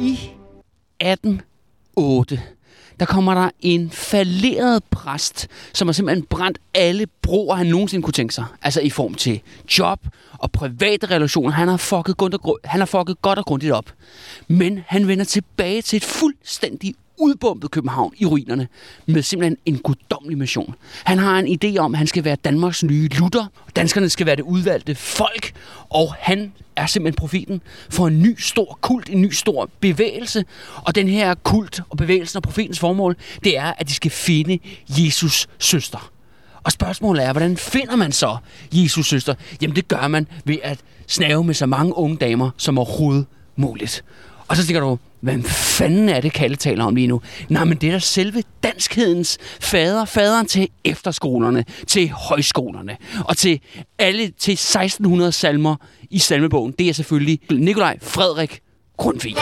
I 1808, der kommer der en falderet præst, som har simpelthen brændt alle broer, han nogensinde kunne tænke sig. Altså i form til job og private relationer. Han har fucket grund og, gru- han har fucket godt og grundigt op. Men han vender tilbage til et fuldstændig udbumpet København i ruinerne med simpelthen en guddommelig mission. Han har en idé om, at han skal være Danmarks nye Luther. Danskerne skal være det udvalgte folk, og han er simpelthen profeten for en ny stor kult, en ny stor bevægelse. Og den her kult og bevægelsen og profetens formål, det er, at de skal finde Jesus søster. Og spørgsmålet er, hvordan finder man så Jesus søster? Jamen det gør man ved at snave med så mange unge damer som overhovedet muligt. Og så tænker du, hvad fanden er det, Kalle taler om lige nu? Nej, men det er da selve danskhedens fader, faderen til efterskolerne, til højskolerne og til alle til 1600 salmer i salmebogen. Det er selvfølgelig Nikolaj Frederik Grundtvig.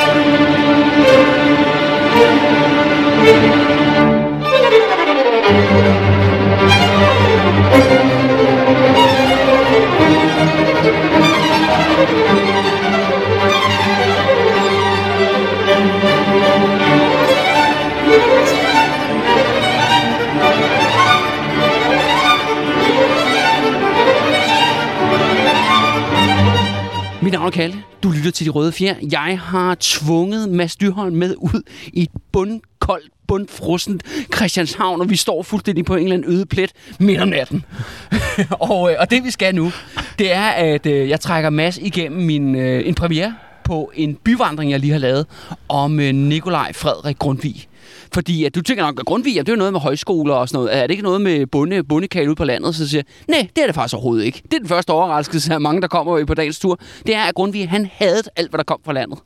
Mit navn er Kalle. Du lytter til De Røde Fjer. Jeg har tvunget Mads Dyrholm med ud i et bundkoldt, bundfrossent Christianshavn, og vi står fuldstændig på en eller anden øde plet midt om natten. og, øh, og det vi skal nu, det er, at øh, jeg trækker Mads igennem min, øh, en premiere på en byvandring, jeg lige har lavet, om øh, Nikolaj Frederik Grundtvig. Fordi at du tænker nok, at Grundtvig, det er jo noget med højskoler og sådan noget. Er det ikke noget med bonde, bondekale ude på landet? Så siger jeg, nej, det er det faktisk overhovedet ikke. Det er den første overraskelse af mange, der kommer på dagens tur. Det er, at Grundtvig, han havde alt, hvad der kom fra landet.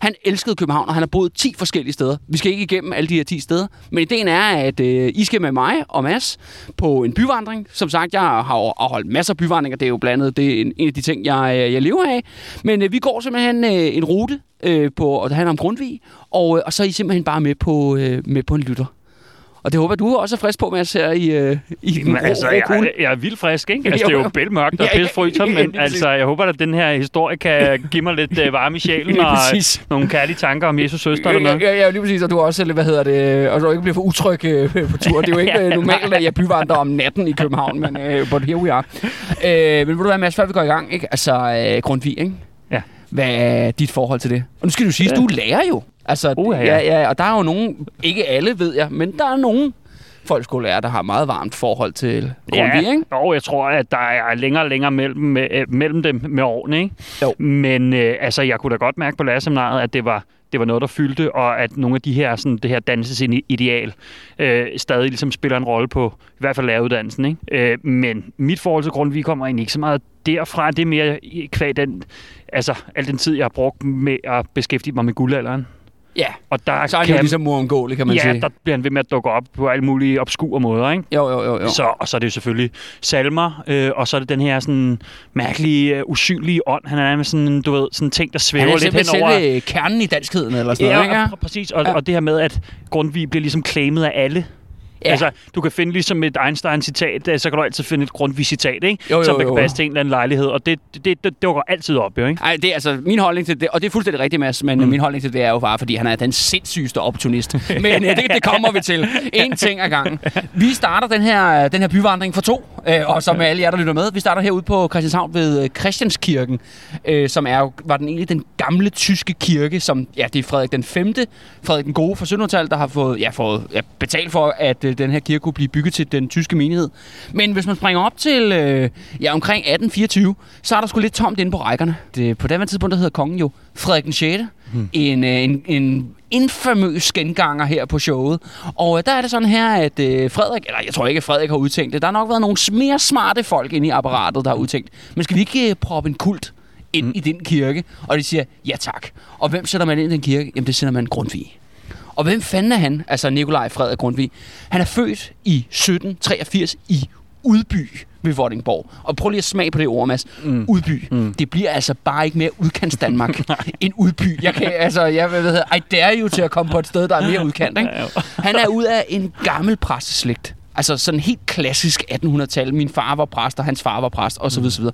Han elskede København, og han har boet 10 forskellige steder. Vi skal ikke igennem alle de her 10 steder. Men ideen er, at øh, I skal med mig og Mads på en byvandring. Som sagt, jeg har holdt masser af byvandringer. Det er jo blandt andet det er en, en af de ting, jeg, øh, jeg lever af. Men øh, vi går simpelthen øh, en rute øh, på, og det handler om Grundtvig, og, øh, og så er I simpelthen bare med på, øh, med på en lytter. Og det håber jeg, du også er frisk på, Mads, her i, øh, i den Men rå, altså, jeg, kulde. jeg er vildt frisk, ikke? Altså, det er Jo, bælmørkt og pissefryser, men altså, jeg håber, at den her historie kan give mig lidt øh, varme i sjælen og nogle kærlige tanker om Jesus søster eller Ja, noget. ja, ja, lige præcis, og du også, hvad hedder det, og du ikke bliver for utryg øh, på tur. Det er jo ikke øh, normalt, at jeg byvandrer om natten i København, men øh, but here we are. Øh, men vil du være, Mads, før vi går i gang, ikke? Altså, øh, Grundtvig, ikke? Ja. Hvad er dit forhold til det? Og nu skal du sige, at Ja. du lærer jo. Altså, Uha, ja. ja. ja, og der er jo nogen, ikke alle ved jeg, men der er nogen folkeskolelærer, der har meget varmt forhold til Grundtvig, ikke? og jeg tror, at der er længere og længere mellem, øh, mellem dem med årene, ikke? Jo. Men øh, altså, jeg kunne da godt mærke på lærerseminaret, at det var, det var noget, der fyldte, og at nogle af de her, sådan, det her dansesideal øh, stadig ligesom spiller en rolle på, i hvert fald læreruddannelsen, ikke? Øh, men mit forhold til Grundtvig kommer egentlig ikke så meget derfra. Det er mere kvad den, altså, al den tid, jeg har brugt med at beskæftige mig med guldalderen. Ja, Og der så er han jo ligesom uundgåelig, kan man ja, sige. der bliver han ved med at dukke op på alle mulige obskure måder, ikke? Jo, jo, jo. jo. Så, og så er det jo selvfølgelig salmer, øh, og så er det den her sådan mærkelige, øh, usynlige ånd. Han er med sådan, du ved, sådan ting, der han svæver er lidt hen over... selve kernen i danskheden, eller sådan noget, ikke? Ja, pr- præcis. Og, Ja. ja. og det her med, at Grundtvig bliver ligesom claimet af alle. Ja. Altså, du kan finde ligesom et Einstein-citat, øh, så kan du altid finde et Grundtvig-citat, ikke? Jo, jo, Som der kan passe til en eller anden lejlighed, og det, det, det, det dukker altid op, jo, ikke? Nej, det er altså min holdning til det, og det er fuldstændig rigtigt, Mads, men mm. Min holdning til det er jo bare, fordi han er den sindssygeste opportunist. men øh, det, det kommer vi til. En ting ad gangen. Vi starter den her, den her byvandring for to, øh, og som alle jer, der lytter med, vi starter herude på Christianshavn ved Christianskirken, øh, som er jo, var den egentlig den gamle tyske kirke, som, ja, det er Frederik den 5., Frederik den Gode fra 1700-tallet, der har fået, ja, fået ja, betalt for, at øh, den her kirke kunne blive bygget til den tyske menighed. Men hvis man springer op til øh, ja, omkring 1824, så er der sgu lidt tomt inde på rækkerne. Det, på daværende tidspunkt, der hedder kongen jo Frederik den 6. Hmm. En, øh, en, en infamøs genganger her på showet. Og øh, der er det sådan her, at øh, Frederik, eller jeg tror ikke, at Frederik har udtænkt det, der har nok været nogle mere smarte folk inde i apparatet, der har udtænkt, men skal vi ikke øh, proppe en kult ind mm. i den kirke? Og de siger, ja tak. Og hvem sætter man ind i den kirke? Jamen det sætter man Grundtvig. Og hvem fanden er han? Altså Nikolaj Frederik Grundtvig. Han er født i 1783 i Udby ved Vordingborg. Og prøv lige at smage på det ord, Mads. Mm. Udby. Mm. Det bliver altså bare ikke mere udkants Danmark end Udby. Jeg kan, altså, jeg hvad hedder, I dare you til at komme på et sted, der er mere udkant, ikke? Han er ud af en gammel præsteslægt Altså sådan helt klassisk 1800-tal. Min far var præst, og hans far var præst, osv. Mm. osv.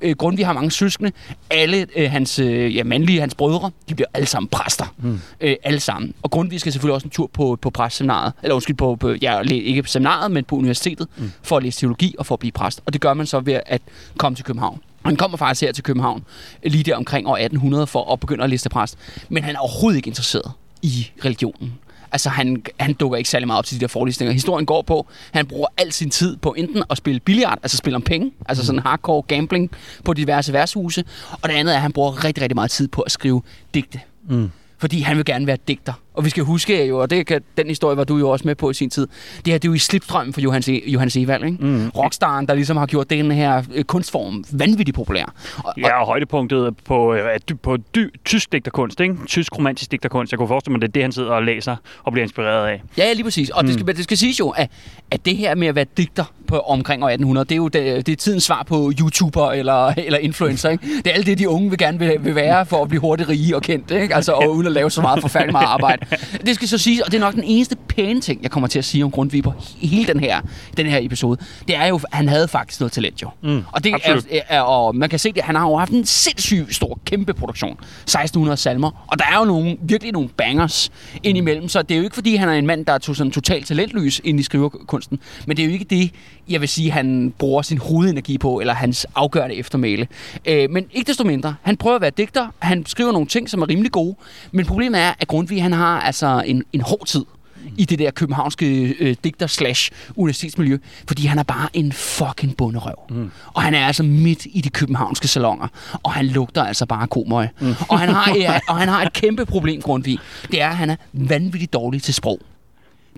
Øh, Grundtvig har mange søskende. Alle øh, hans øh, ja, mandlige, hans brødre, de bliver alle sammen præster. Mm. Øh, alle sammen. Og Grundtvig skal selvfølgelig også en tur på, på præstseminaret. Eller undskyld, på, på, ja, ikke på seminaret, men på universitetet, mm. for at læse teologi og for at blive præst. Og det gør man så ved at komme til København. Han kommer faktisk her til København lige der omkring år 1800 for at begynde at læse præst. Men han er overhovedet ikke interesseret i religionen. Altså, han, han dukker ikke særlig meget op til de der forelæsninger. Historien går på, han bruger al sin tid på enten at spille billiard, altså spille om penge, altså sådan hardcore gambling på diverse værtshuse, og det andet er, at han bruger rigtig, rigtig meget tid på at skrive digte. Mm. Fordi han vil gerne være digter. Og vi skal huske jo, og det kan, den historie var du jo også med på i sin tid, det her det er jo i slipstrømmen for Johannes, e, Johannes Evald, ikke? Mm. Rockstaren, der ligesom har gjort den her øh, kunstform vanvittigt populær. Og, ja, og højdepunktet på, øh, på dy, tysk digterkunst, ikke? Tysk romantisk digterkunst. Jeg kunne forestille mig, det er det, han sidder og læser og bliver inspireret af. Ja, lige præcis. Og mm. det, skal, det skal siges jo, at, at det her med at være digter på omkring år 1800, det er jo det, det er tidens svar på YouTuber eller, eller influencer, ikke? Det er alt det, de unge vil gerne vil, vil være for at blive hurtigt rige og kendt, ikke? Altså, og uden at lave så meget forfærdeligt meget arbejde. Det skal så sige, og det er nok den eneste pæne ting, jeg kommer til at sige om Grundtvig på hele den her, den her episode, det er jo, at han havde faktisk noget talent jo. Mm, og, det er, er, og man kan se det, han har jo haft en sindssygt stor, kæmpe produktion. 1600 salmer, og der er jo nogle, virkelig nogle bangers indimellem, så det er jo ikke fordi, han er en mand, der er sådan totalt talentløs ind i skriverkunsten, men det er jo ikke det, jeg vil sige, han bruger sin hovedenergi på, eller hans afgørende eftermæle. Øh, men ikke desto mindre, han prøver at være digter, han skriver nogle ting, som er rimelig gode, men problemet er, at Grundtvig, han har altså en, en hård tid i det der københavnske øh, digter slash universitetsmiljø, fordi han er bare en fucking bunderøv. Mm. Og han er altså midt i de københavnske salonger, og han lugter altså bare komøg. Mm. og, han har, ja, og han har et kæmpe problem, Grundtvig. Det er, at han er vanvittigt dårlig til sprog.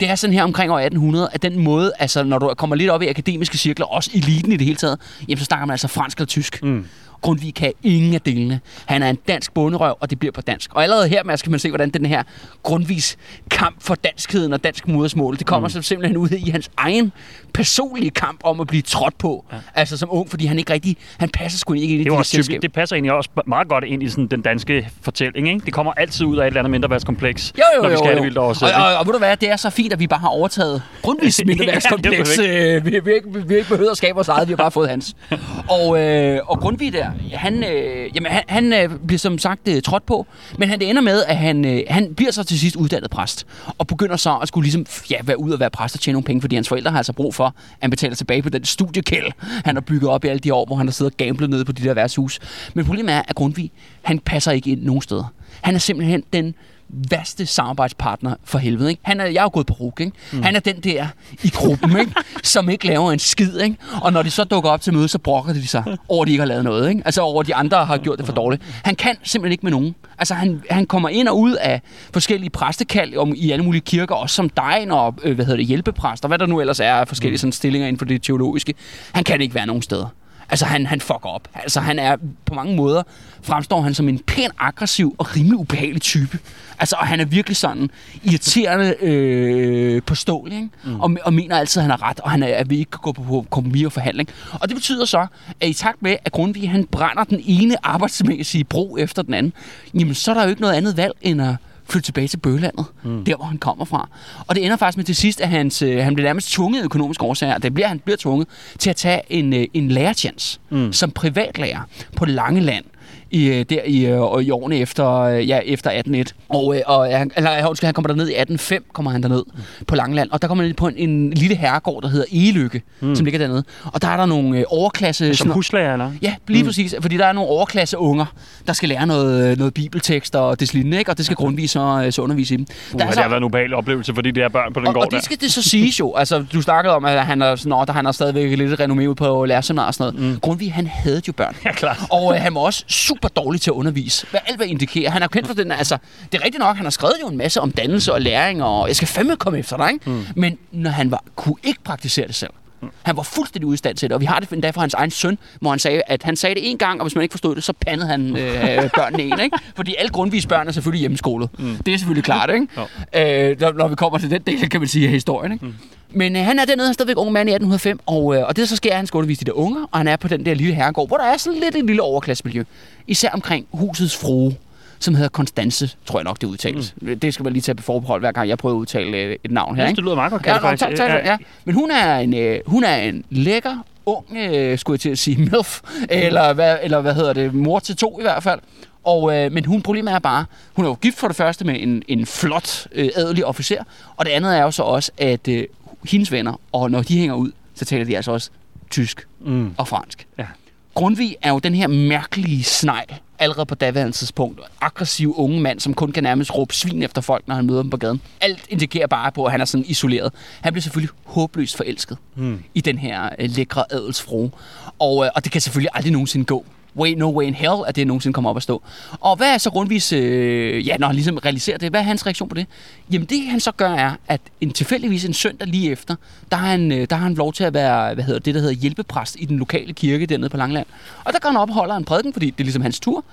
Det er sådan her omkring år 1800, at den måde, altså når du kommer lidt op i akademiske cirkler, også eliten i det hele taget, jamen så snakker man altså fransk eller tysk. Mm. Grundtvig kan ingen af delene. Han er en dansk bunderøv, og det bliver på dansk. Og allerede her med skal man se, hvordan den her Grundtvigs kamp for danskheden og dansk modersmål, det kommer mm. så simpelthen ud i hans egen personlige kamp om at blive trådt på. Ja. Altså som ung, fordi han ikke rigtig, han passer sgu ikke ind i det, det, typisk, det passer egentlig også meget godt ind i sådan, den danske fortælling. Ikke? Det kommer altid ud af et eller andet mindreværdskompleks, jo, jo, når vi skal jo, jo. det vildt Og, og, og, og, ved du hvad, det er så fint, at vi bare har overtaget Grundtvigs mindreværdskompleks. ja, vi, vi, vi, vi, vi, ikke behøvet at skabe vores eget, vi har bare fået hans. Og, øh, og Grundtvig der, han, øh, jamen, han, han øh, bliver som sagt øh, trådt på, men han det ender med, at han, øh, han bliver så til sidst uddannet præst, og begynder så at skulle ligesom, ja, være ud og være præst og tjene nogle penge, fordi hans forældre har altså brug for, at han betaler tilbage på den studiekæld, han har bygget op i alle de år, hvor han har siddet og gamblet nede på de der værtshus. Men problemet er, at Grundtvig, han passer ikke ind nogen steder. Han er simpelthen den værste samarbejdspartner for helvede. Ikke? Han er, jeg er jo gået på RUK, ikke? Mm. Han er den der i gruppen, ikke? som ikke laver en skid. Ikke? Og når de så dukker op til møde, så brokker de sig over, at de ikke har lavet noget. Ikke? Altså over, at de andre har gjort det for dårligt. Han kan simpelthen ikke med nogen. Altså han, han kommer ind og ud af forskellige præstekald om, i alle mulige kirker, også som degn og øh, hvad hedder det, hjælpepræst, og hvad der nu ellers er af forskellige sådan, stillinger inden for det teologiske. Han kan ikke være nogen steder. Altså, han, han fucker op. Altså, han er på mange måder, fremstår han som en pæn aggressiv og rimelig ubehagelig type. Altså, og han er virkelig sådan irriterende øh, på stål, ikke? Mm. Og, og mener altid, at han har ret, og han er, at vi ikke kan gå på kompromis og forhandling. Og det betyder så, at i takt med, at Grundtvig han brænder den ene arbejdsmæssige bro efter den anden, jamen, så er der jo ikke noget andet valg end at flytte tilbage til Bøgelandet, mm. der hvor han kommer fra. Og det ender faktisk med til sidst, at hans, øh, han bliver nærmest tvunget i økonomiske årsager. Det bliver, han bliver tvunget til at tage en, øh, en lærertjans mm. som privatlærer på Langeland i, øh, der i, øh, i årene efter, øh, ja, efter 1801. Og, og han, eller, undskyld, han kommer derned i 1805, kommer han derned mm. på Langeland. Og der kommer han på en, en lille herregård, der hedder Eløkke, mm. som ligger dernede. Og der er der nogle øh, overklasse... Som huslærer, eller? Ja, lige mm. præcis. Fordi der er nogle overklasse unger, der skal lære noget, noget bibeltekst og det lignende, ikke? Og det skal grundvis så, så undervise i dem. Uh, der er så, det har været en ubehagelig oplevelse for de der børn på den og, gård Og det skal det så siges jo. Altså, du snakkede om, at han er, sådan, der han har stadigvæk lidt renommé ud på lærerseminar og sådan noget. Mm. Grundtvig, han havde jo børn. Ja, klar. Og øh, han var også super dårlig til at undervise. Hvad alt hvad indikerer. Han er kendt for den, altså, det er rigtigt nok, han har skrevet jo en masse om dannelse og læring, og jeg skal fandme komme efter dig, ikke? Mm. Men når han var, kunne ikke praktisere det selv. Mm. Han var fuldstændig ude i stand til det, og vi har det endda fra hans egen søn, hvor han sagde, at han sagde det en gang, og hvis man ikke forstod det, så pandede han øh, børnene en, ikke? Fordi alle grundvis børn er selvfølgelig hjemmeskolet. Mm. Det er selvfølgelig klart, ikke? Øh, når, når vi kommer til den del, kan man sige, af historien, ikke? Mm. Men øh, han er dernede, han er stadigvæk ung mand i 1805, og, øh, og det så sker, at han skal undervise de der unger, og han er på den der lille herregård, hvor der er sådan lidt et lille overklassemiljø. Især omkring husets frue som hedder Konstanse, tror jeg nok, det udtales. Mm. Det skal man lige tage på forbehold, hver gang jeg prøver at udtale øh, et navn her. Jeg synes, det lyder meget godt, Ja, faktisk. tak, tak, ja. Men hun er en, øh, hun er en lækker, ung, øh, skulle jeg til at sige, MILF, eller hvad, eller hvad hedder det, mor til to i hvert fald. Og, øh, men hun, problemet er bare, hun er jo gift for det første med en, en flot, øh, adelig officer, og det andet er jo så også, at øh, hendes venner, og når de hænger ud, så taler de altså også tysk Mm. og fransk. Ja. Grundtvig er jo den her mærkelige snegl, allerede på daværende tidspunkt. Aggressiv unge mand, som kun kan nærmest råbe svin efter folk, når han møder dem på gaden. Alt indikerer bare på, at han er sådan isoleret. Han bliver selvfølgelig håbløst forelsket Mm. i den her øh, lækre adelsfrue. Og, øh, og det kan selvfølgelig aldrig nogensinde gå. Way, no way in hell, at det nogensinde kommer op at stå. Og hvad er så Grundvis, øh, ja, når han ligesom realiserer det, hvad er hans reaktion på det? Jamen det han så gør er, at en tilfældigvis en søndag lige efter, der har han, øh, der har han lov til at være, hvad hedder det, der hedder hjælpepræst i den lokale kirke dernede på Langland. Og der går han op og holder en prædiken, fordi det er ligesom hans tur.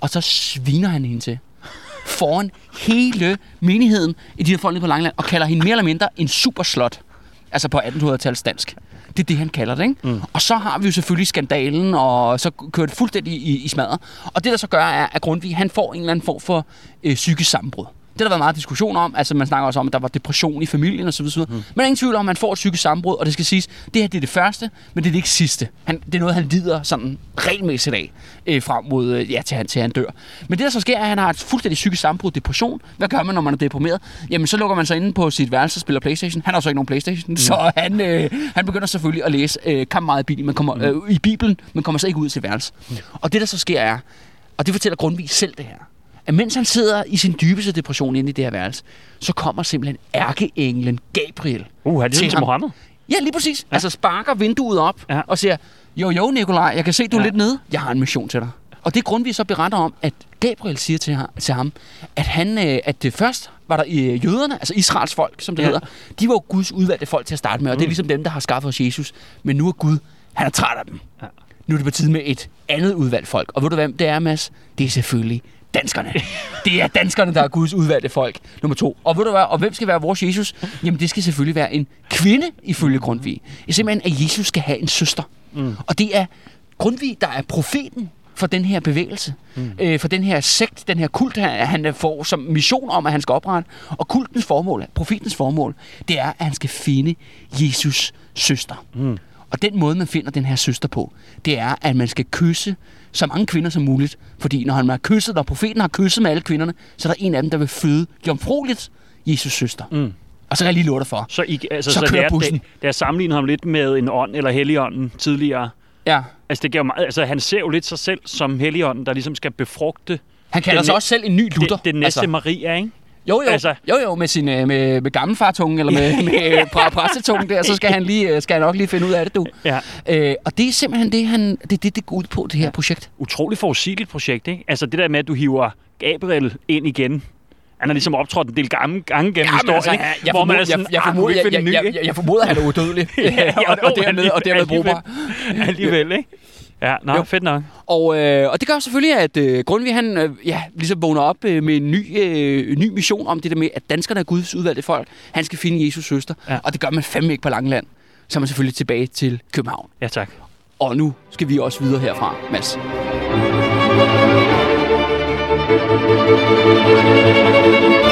Og så sviner han hende til foran hele menigheden i de her folk på Langland, og kalder hende mere eller mindre en superslot. Altså på 1800-tals dansk. Det er det, han kalder det, ikke? Mm. Og så har vi jo selvfølgelig skandalen, og så kører det fuldstændig i, i smadret. Og det, der så gør, er, at Grundtvig, han får en eller anden form for øh, psykisk sammenbrud. Det har der været meget diskussion om. Altså, man snakker også om, at der var depression i familien osv. Mm. Men der er ingen tvivl om, at man får et psykisk sammenbrud, og det skal siges, det her det er det første, men det er det ikke sidste. Han, det er noget, han lider sådan regelmæssigt af øh, frem mod, øh, ja, til han, til han dør. Men det, der så sker, er, at han har et fuldstændig psykisk sammenbrud, depression. Hvad gør man, når man er deprimeret? Jamen, så lukker man sig inde på sit værelse og spiller Playstation. Han har så ikke nogen Playstation, mm. så han, øh, han begynder selvfølgelig at læse øh, kamp meget i Bibelen, men kommer, øh, i Bibelen, men kommer så ikke ud til værelse. Mm. Og det, der så sker, er, og det fortæller Grundtvig selv det her, at mens han sidder i sin dybeste depression inde i det her værelse, så kommer simpelthen ærkeenglen Gabriel. Uh, er det Til sådan til ham. Mohammed? Ja, lige præcis. Ja. Altså sparker vinduet op Ja. og siger, jo jo Nikolaj, jeg kan se, du er Ja. lidt nede. Jeg har en mission til dig. Og det grund, vi så beretter om, at Gabriel siger til ham, til ham at, han, øh, at det først var der øh, jøderne, altså Israels folk, som det Ja. ja. hedder, de var jo Guds udvalgte folk til at starte med, og mm. det er ligesom dem, der har skaffet os Jesus. Men nu er Gud, han er træt af dem. Ja. Nu er det på tide med et andet udvalgt folk. Og ved du hvem det er, Mads? Det er selvfølgelig danskerne. Det er danskerne, der er Guds udvalgte folk. Nummer to. Og ved du hvad? Og hvem skal være vores Jesus? Jamen, det skal selvfølgelig være en kvinde, ifølge Grundtvig. Simpelthen, at Jesus skal have en søster. Mm. Og det er Grundtvig, der er profeten for den her bevægelse, mm. øh, for den her sekt, den her kult, han får som mission om, at han skal oprette. Og kultens formål, profetens formål, det er, at han skal finde Jesus søster. Mm. Og den måde, man finder den her søster på, det er, at man skal kysse så mange kvinder som muligt. Fordi når han har kysset, når profeten har kysset med alle kvinderne, så er der en af dem, der vil føde jomfrueligt Jesus søster. Mm. Og så kan jeg lige love dig for. Så, I, altså, Så så, kører det er, bussen. det, det er sammenlignet ham lidt med en ånd, eller helligånden tidligere. Ja. Altså, det giver meget, altså, han ser jo lidt sig selv som helligånden, der ligesom skal befrugte Han kalder Den sig også selv en ny Luther. det, det næste altså, Maria, ikke? Jo, jo, altså- jo, jo, med sin øh, med, med gammelfartungen, eller med, med præ- præstetungen der, så skal han, lige, øh, skal han nok lige finde ud af det, du. Ja. Øh, og det er simpelthen det, han, det, det, det går ud på, det her projekt. Utroligt forudsigeligt projekt, ikke? Altså, det der med, at du hiver Gabriel ind igen. Han har ligesom optrådt en del gange, gange gennem historien, altså, ikke? jeg, jeg, Hvor man er sådan, jeg, jeg, "Ah, formoder, jeg, jeg, jeg, ny, ikke?" jeg, jeg formoder, at han er udødelig. Ja, og, og, jo, dermed, og dermed brugbar. Alligevel, ikke? Ja, nå, Jo. fedt nok. Og, øh, og det gør selvfølgelig, at øh, Grundtvig han, øh, ja, ligesom vågner op øh, med en ny, øh, ny mission om det der med, at danskerne er Guds udvalgte folk. Han skal finde Jesus søster. Ja. Og det gør man fandme ikke på Langeland. Så er man selvfølgelig tilbage til København. Ja, tak. Og nu skal vi også videre herfra, Mads. Ja,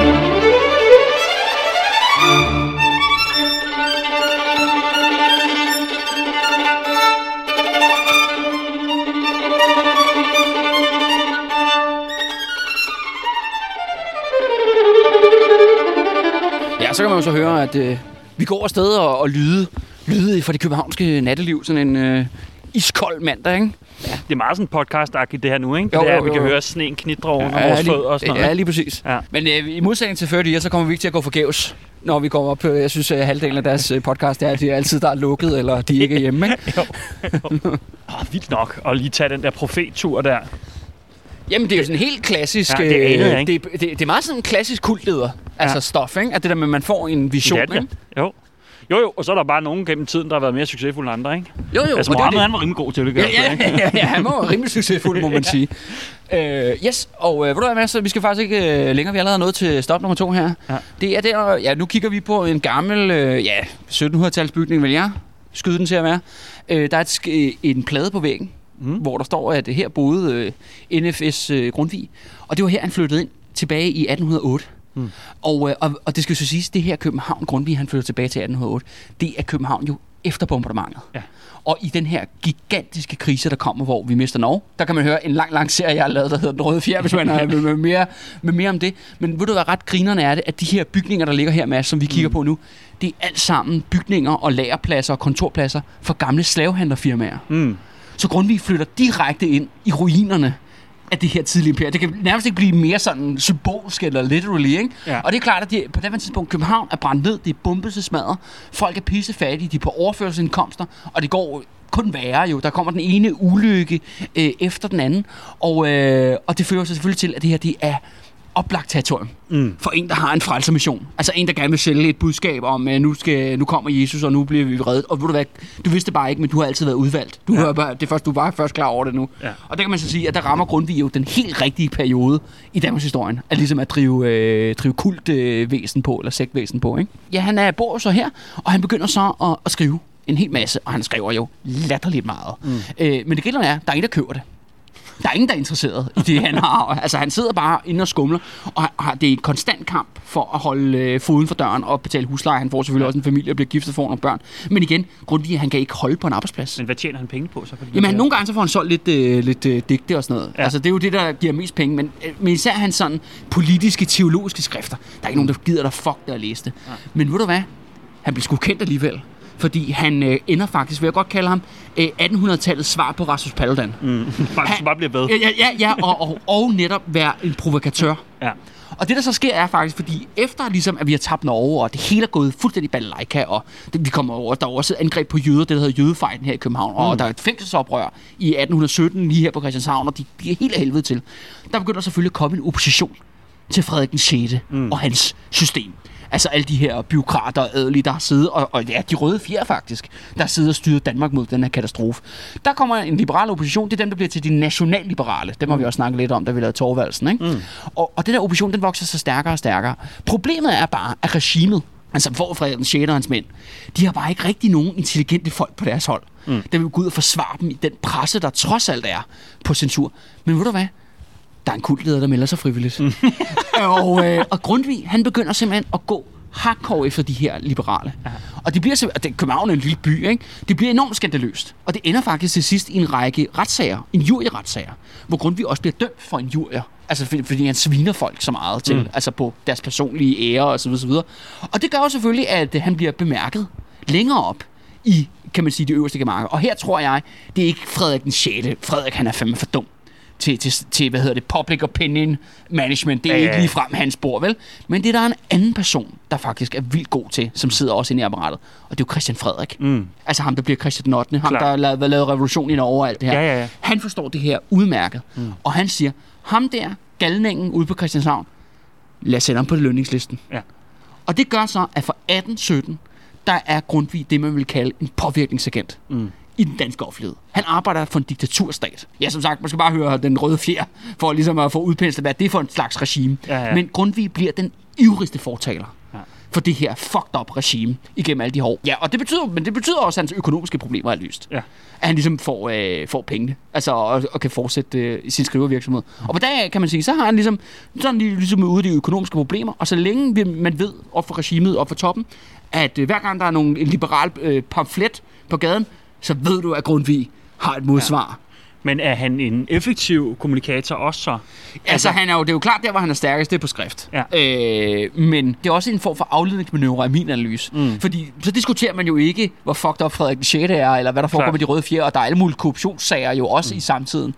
så kan man jo så høre, at øh, vi går afsted og, og lyde, lyde for det københavnske natteliv. Sådan en øh, iskold mandag, ikke? Det er meget sådan podcast-agtigt det her nu, ikke? Jo, det er, jo, at vi jo, kan jo. høre sneen knitre over ja, vores fødder og sådan noget. Ja, lige præcis. Ja. Men øh, i modsætning til 40 så kommer vi ikke til at gå forgæves, når vi kommer op. Øh, Jeg synes, at halvdelen af deres øh, podcast er, at det er altid, der er lukket, eller de ikke er hjemme. Ikke? Åh, vildt nok at lige tage den der profettur der. Jamen, det er jo sådan helt klassisk... Ja, det anede jeg øh, ikke. det, det, det er meget sådan en klassisk kultleder. Altså Ja. stof, ikke? At det der med, at man får en vision, Det det, ikke? Jo. Jo, jo, og så er der bare nogen gennem tiden, der har været mere succesfulde end andre, ikke? Jo, jo. altså, er Mohammed, han var rimelig god til det, Ja, jeg sige, ja, ja, ja, han være rimelig succesfuld, må man sige. Øh, yes, og øh, ved du hvad, vi skal faktisk ikke øh, længere. Vi er allerede nået til stop nummer to her. Ja. Det er der, ja, nu kigger vi på en gammel, øh, ja, 1700-tals bygning, vil jeg skyde den til at være. Øh, der er et, en plade på væggen, mm. hvor der står, at her boede øh, NFS øh, Grundtvig. Og det var her, han flyttede ind tilbage i 1808. Mm. Og, øh, og, og det skal så siges, det her København, Grundtvig han flyttede tilbage til 1808, det er København jo efter bombardementet. Ja. Og i den her gigantiske krise, der kommer, hvor vi mister Norge, der kan man høre en lang, lang serie, jeg har lavet, der hedder Den Røde Fjer, hvis man har med, med, mere, med mere om det. Men ved du hvad ret grinerne er det, at de her bygninger, der ligger her med, som vi kigger mm. på nu, det er alt sammen bygninger og lagerpladser og kontorpladser for gamle slavehandlerfirmaer. Mm. Så Grundtvig flytter direkte ind i ruinerne af det her tidlige imperium. Det kan nærmest ikke blive mere sådan symbolsk eller literally, ikke? Ja. Og det er klart, at de, på det tidspunkt København er brændt ned, det er bombet til smadret, folk er pissefattige, de er på overførselsindkomster, og det går kun værre jo. Der kommer den ene ulykke øh, efter den anden, og, øh, og det fører sig selvfølgelig til, at det her det er oplagt territorium mm. for en, der har en frelsermission. Altså en, der gerne vil sælge et budskab om, at nu, skal, nu kommer Jesus, og nu bliver vi reddet. Og ved du hvad, du vidste bare ikke, men du har altid været udvalgt. Du, ja. bare, det først, du var først klar over det nu. Ja. Og der kan man så sige, at der rammer Grundtvig jo den helt rigtige periode i Danmarks historien, at ligesom at drive, øh, drive kultvæsen øh, på, eller sektvæsen på. Ikke? Ja, han er, bor så her, og han begynder så at, at skrive en hel masse, og han skriver jo latterligt meget. Mm. Øh, men det gælder er, der er en, der køber det. Der er ingen, der er interesseret i det, han har. Altså, han sidder bare inde og skumler, og har, det er en konstant kamp for at holde øh, foden for døren og betale husleje. Han får selvfølgelig også en familie og bliver giftet for nogle børn. Men igen, grunden at han kan ikke holde på en arbejdsplads. Men hvad tjener han penge på så? Fordi Jamen, han, nogle gange så får han solgt lidt, øh, lidt øh, digte og sådan noget. Ja. Altså, det er jo det, der giver mest penge. Men, øh, men især hans sådan politiske, teologiske skrifter. Der er ikke nogen, der gider dig fuck det at læse det. Ja. Men ved du hvad? Han bliver sgu kendt alligevel fordi han øh, ender faktisk, vil jeg godt kalde ham, øh, 1800-tallets svar på Rasmus Paludan. Mm. Han, bare bliver bedre. Ja, ja, ja og, og, og netop være en provokatør. Ja. Og det, der så sker, er faktisk, fordi efter ligesom, at vi har tabt Norge, og det hele er gået fuldstændig balalaika, og det, vi kommer over, der er også et angreb på jøder, det der hedder jødefejden her i København, mm. og der er et fængselsoprør i 1817 lige her på Christianshavn, og de bliver helt af helvede til. Der begynder selvfølgelig at komme en opposition til Frederik den 6. Mm. og hans system. Altså alle de her byråkrater og adelige, der har siddet, og, og ja, de røde fjer faktisk, der har siddet og styret Danmark mod den her katastrofe. Der kommer en liberal opposition, det er dem, der bliver til de nationalliberale. Dem har vi også snakket lidt om, da vi lavede Torvaldsen. Ikke? Mm. Og, og den her opposition, den vokser så stærkere og stærkere. Problemet er bare, at regimet, altså hvor Frederik den 6. og hans mænd, de har bare ikke rigtig nogen intelligente folk på deres hold. Mm. Der vil gå ud og forsvare dem i den presse, der trods alt er på censur. Men ved du hvad? Der er en kultleder, der melder sig frivilligt. Mm. og, øh, og Grundtvig, han begynder simpelthen at gå hardcore efter de her liberale. Ja. Og det bliver simpelthen, det, København er en lille by, ikke? Det bliver enormt skandaløst. Og det ender faktisk til sidst i en række retssager, en jury-retssager, hvor Grundtvig også bliver dømt for en jury. Altså fordi han sviner folk så meget til, mm. altså på deres personlige ære og så videre, så videre. Og det gør jo selvfølgelig, at han bliver bemærket længere op i, kan man sige, de øverste gemarker. Og her tror jeg, det er ikke Frederik den 6. Frederik, han er fandme for dum til, til, til, hvad hedder det, public opinion management. Det er ja, ja. ikke lige frem hans spor, vel? Men det er der en anden person, der faktisk er vildt god til, som sidder også inde i apparatet. Og det er jo Christian Frederik. Mm. Altså ham, der bliver Christian den 8. Ham, Klar. der har lavet, lavet revolution i Norge og alt det her. Ja, ja, ja. Han forstår det her udmærket. Mm. Og han siger, ham der, galningen ude på Christianshavn, lad os sætte ham på lønningslisten. Ja. Og det gør så, at for 1817, der er Grundtvig det, man vil kalde en påvirkningsagent. Mm i den danske offentlighed. Han arbejder for en diktaturstat. Ja, som sagt, man skal bare høre den røde fjer, for ligesom at få udpenslet, hvad det er for en slags regime. Ja, ja. Men Grundtvig bliver den ivrigste fortaler ja. for det her fucked up regime igennem alle de år. Ja, og det betyder, men det betyder også, at hans økonomiske problemer er løst. Ja. At han ligesom får, øh, får penge, altså, og, og kan fortsætte øh, sin skrivervirksomhed. Og på dag kan man sige, så har han ligesom, så han ligesom ude de økonomiske problemer, og så længe man ved op for regimet, op for toppen, at øh, hver gang der er nogle, en liberal øh, pamflet på gaden, så ved du, at Grundtvig har et modsvar. Ja. Men er han en effektiv kommunikator også så? Altså, altså han er jo, det er jo klart der, hvor han er stærkest, det er på skrift. Ja. Øh, men det er også en form for afledningsmanøvre i min analyse. Mm. Fordi så diskuterer man jo ikke, hvor fucked up Frederik 6. er, eller hvad der foregår med de røde fjer, og der er alle mulige korruptionssager jo også mm. i samtiden.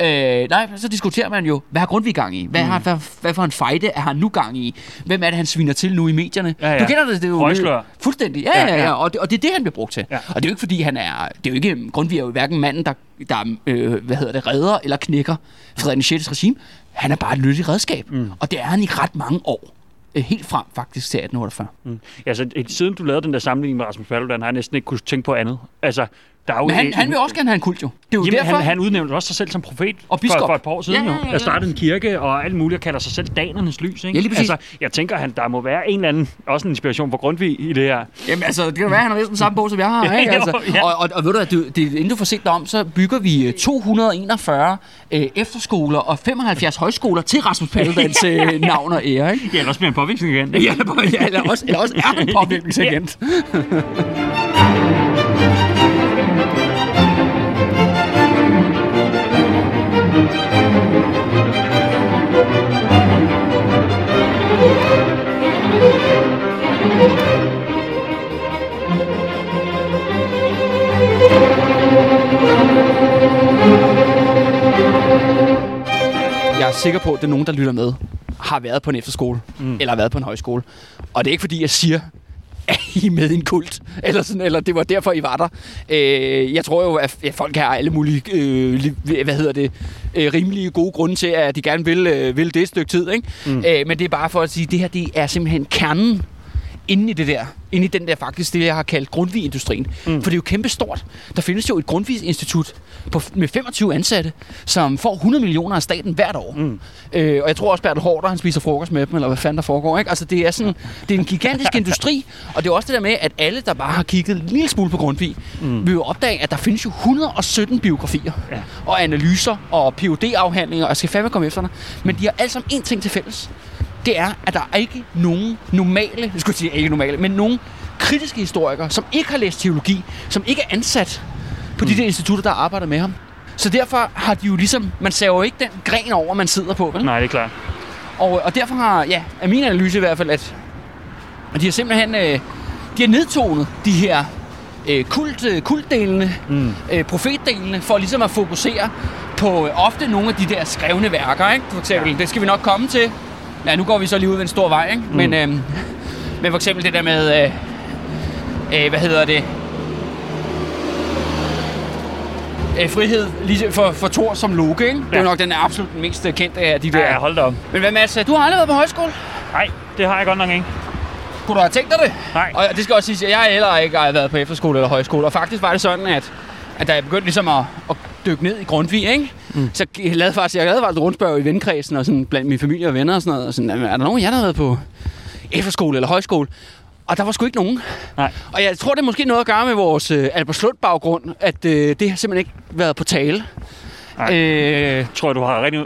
Øh, nej, så diskuterer man jo, hvad har Grundtvig gang i? Hvad, mm. har, hvad, hvad for en fejde er han nu gang i? Hvem er det, han sviner til nu i medierne? Ja, ja. Du kender det, det er jo... Højslør. Fuldstændig, ja, ja, ja. ja. Og, det, og det er det, han bliver brugt til. Ja. Og det er jo ikke, fordi han er... Det er jo ikke... Grundtvig er jo hverken manden, der, der øh, hvad hedder det, redder eller knækker Frederik 6. regime. Han er bare et nyttigt redskab, mm. og det er han i ret mange år øh, helt frem faktisk til 1848. Mm. Ja, så siden du lavede den der sammenligning med Rasmus Paludan, har jeg næsten ikke kunne tænke på andet. Altså, Der er jo Men han, en- han vil også gerne have en kult, jo. Det er jo Jamen, derfor. han, han udnævnte også sig selv som profet Og biskop. for, for et par år siden. Ja, ja, jo. ja, ja. Der startede en kirke og alt muligt, og kalder sig selv danernes lys. Ikke? Ja, lige præcis. Altså, jeg tænker, han, der må være en eller anden, også en inspiration for Grundtvig i det her. Jamen altså, det kan være, han har læst den samme bog, som jeg har. Ikke? Jo, Altså, ja. og, og, og ved du, at du, det, inden du får set dig om, så bygger vi øh, 241 øh, efterskoler og 75 højskoler til Rasmus Paludans øh, navn og ære. Ikke? Ja, ellers bliver en påvirkning igen. Ja, ja, eller, også, eller også er han påvirkningsagent. Jeg er sikker på, at det er nogen, der lytter med, har været på en efterskole, mm. eller har været på en højskole. Og det er ikke fordi, jeg siger, at I er med i en kult, eller, sådan, eller det var derfor, I var der. Øh, jeg tror jo, at folk har alle mulige, øh, hvad hedder det, øh, rimelige gode grunde til, at de gerne vil, øh, vil det et stykke tid. Ikke? Mm. Øh, men det er bare for at sige, at det her det er simpelthen kernen inde i det der, inde i den der faktisk, det jeg har kaldt Grundtvig-industrien. Mm. For det er jo kæmpe stort. Der findes jo et Grundtvig-institut på, med 25 ansatte, som får 100 millioner af staten hvert år. Mm. Øh, og jeg tror også, Bertel Hårder, han spiser frokost med dem, eller hvad fanden der foregår. Ikke? Altså, det er, sådan, det er en gigantisk industri, og det er også det der med, at alle, der bare har kigget en lille smule på Grundtvig, mm. vil jo opdage, at der findes jo 117 biografier, Ja. og analyser, og phd afhandlinger og jeg skal fandme komme efter dig. Men de har alle sammen én ting til fælles det er, at der er ikke nogen normale, jeg skulle sige ikke normale, men nogen kritiske historikere, som ikke har læst teologi, som ikke er ansat på de der institutter, der arbejder med ham. Så derfor har de jo ligesom, man ser jo ikke den gren over, man sidder på, vel? Nej, det er klart. Og, og derfor har, ja, er min analyse i hvert fald, at, at de har simpelthen, øh, de har nedtonet de her øh, kult, øh, kultdelene, mm. øh, profetdelene, for ligesom at fokusere på øh, ofte nogle af de der skrevne værker, ikke? For eksempel, ja. det skal vi nok komme til. Ja, nu går vi så lige ud ved en stor vej, ikke? Mm. Men, øh, men for eksempel det der med, øh, øh, hvad hedder det, øh, frihed lige for, for Thor som Loke, ikke? Det er Ja. nok den absolut mest øh, kendte af de der. Ja, hold da op. Men hvad Mads, du har aldrig været på højskole? Nej, det har jeg godt nok ikke. Kunne du have tænkt dig det? Nej. Og det skal også sige, at jeg heller ikke har været på efterskole eller højskole. Og faktisk var det sådan, at, at da jeg begyndte ligesom at, at dykke ned i Grundtvig, ikke? Mm. så jeg lavede faktisk, jeg lavede faktisk rundspørg i venkredsen og sådan, blandt min familie og venner og sådan noget. Og sådan, "Jamen, er der nogen af jer, der har været på efterskole eller højskole? Og der var sgu ikke nogen. Nej. Og jeg tror, det er måske noget at gøre med vores øh, Albertslund-baggrund, at øh, det har simpelthen ikke været på tale. Nej. Øh, tror jeg, du har rigtig,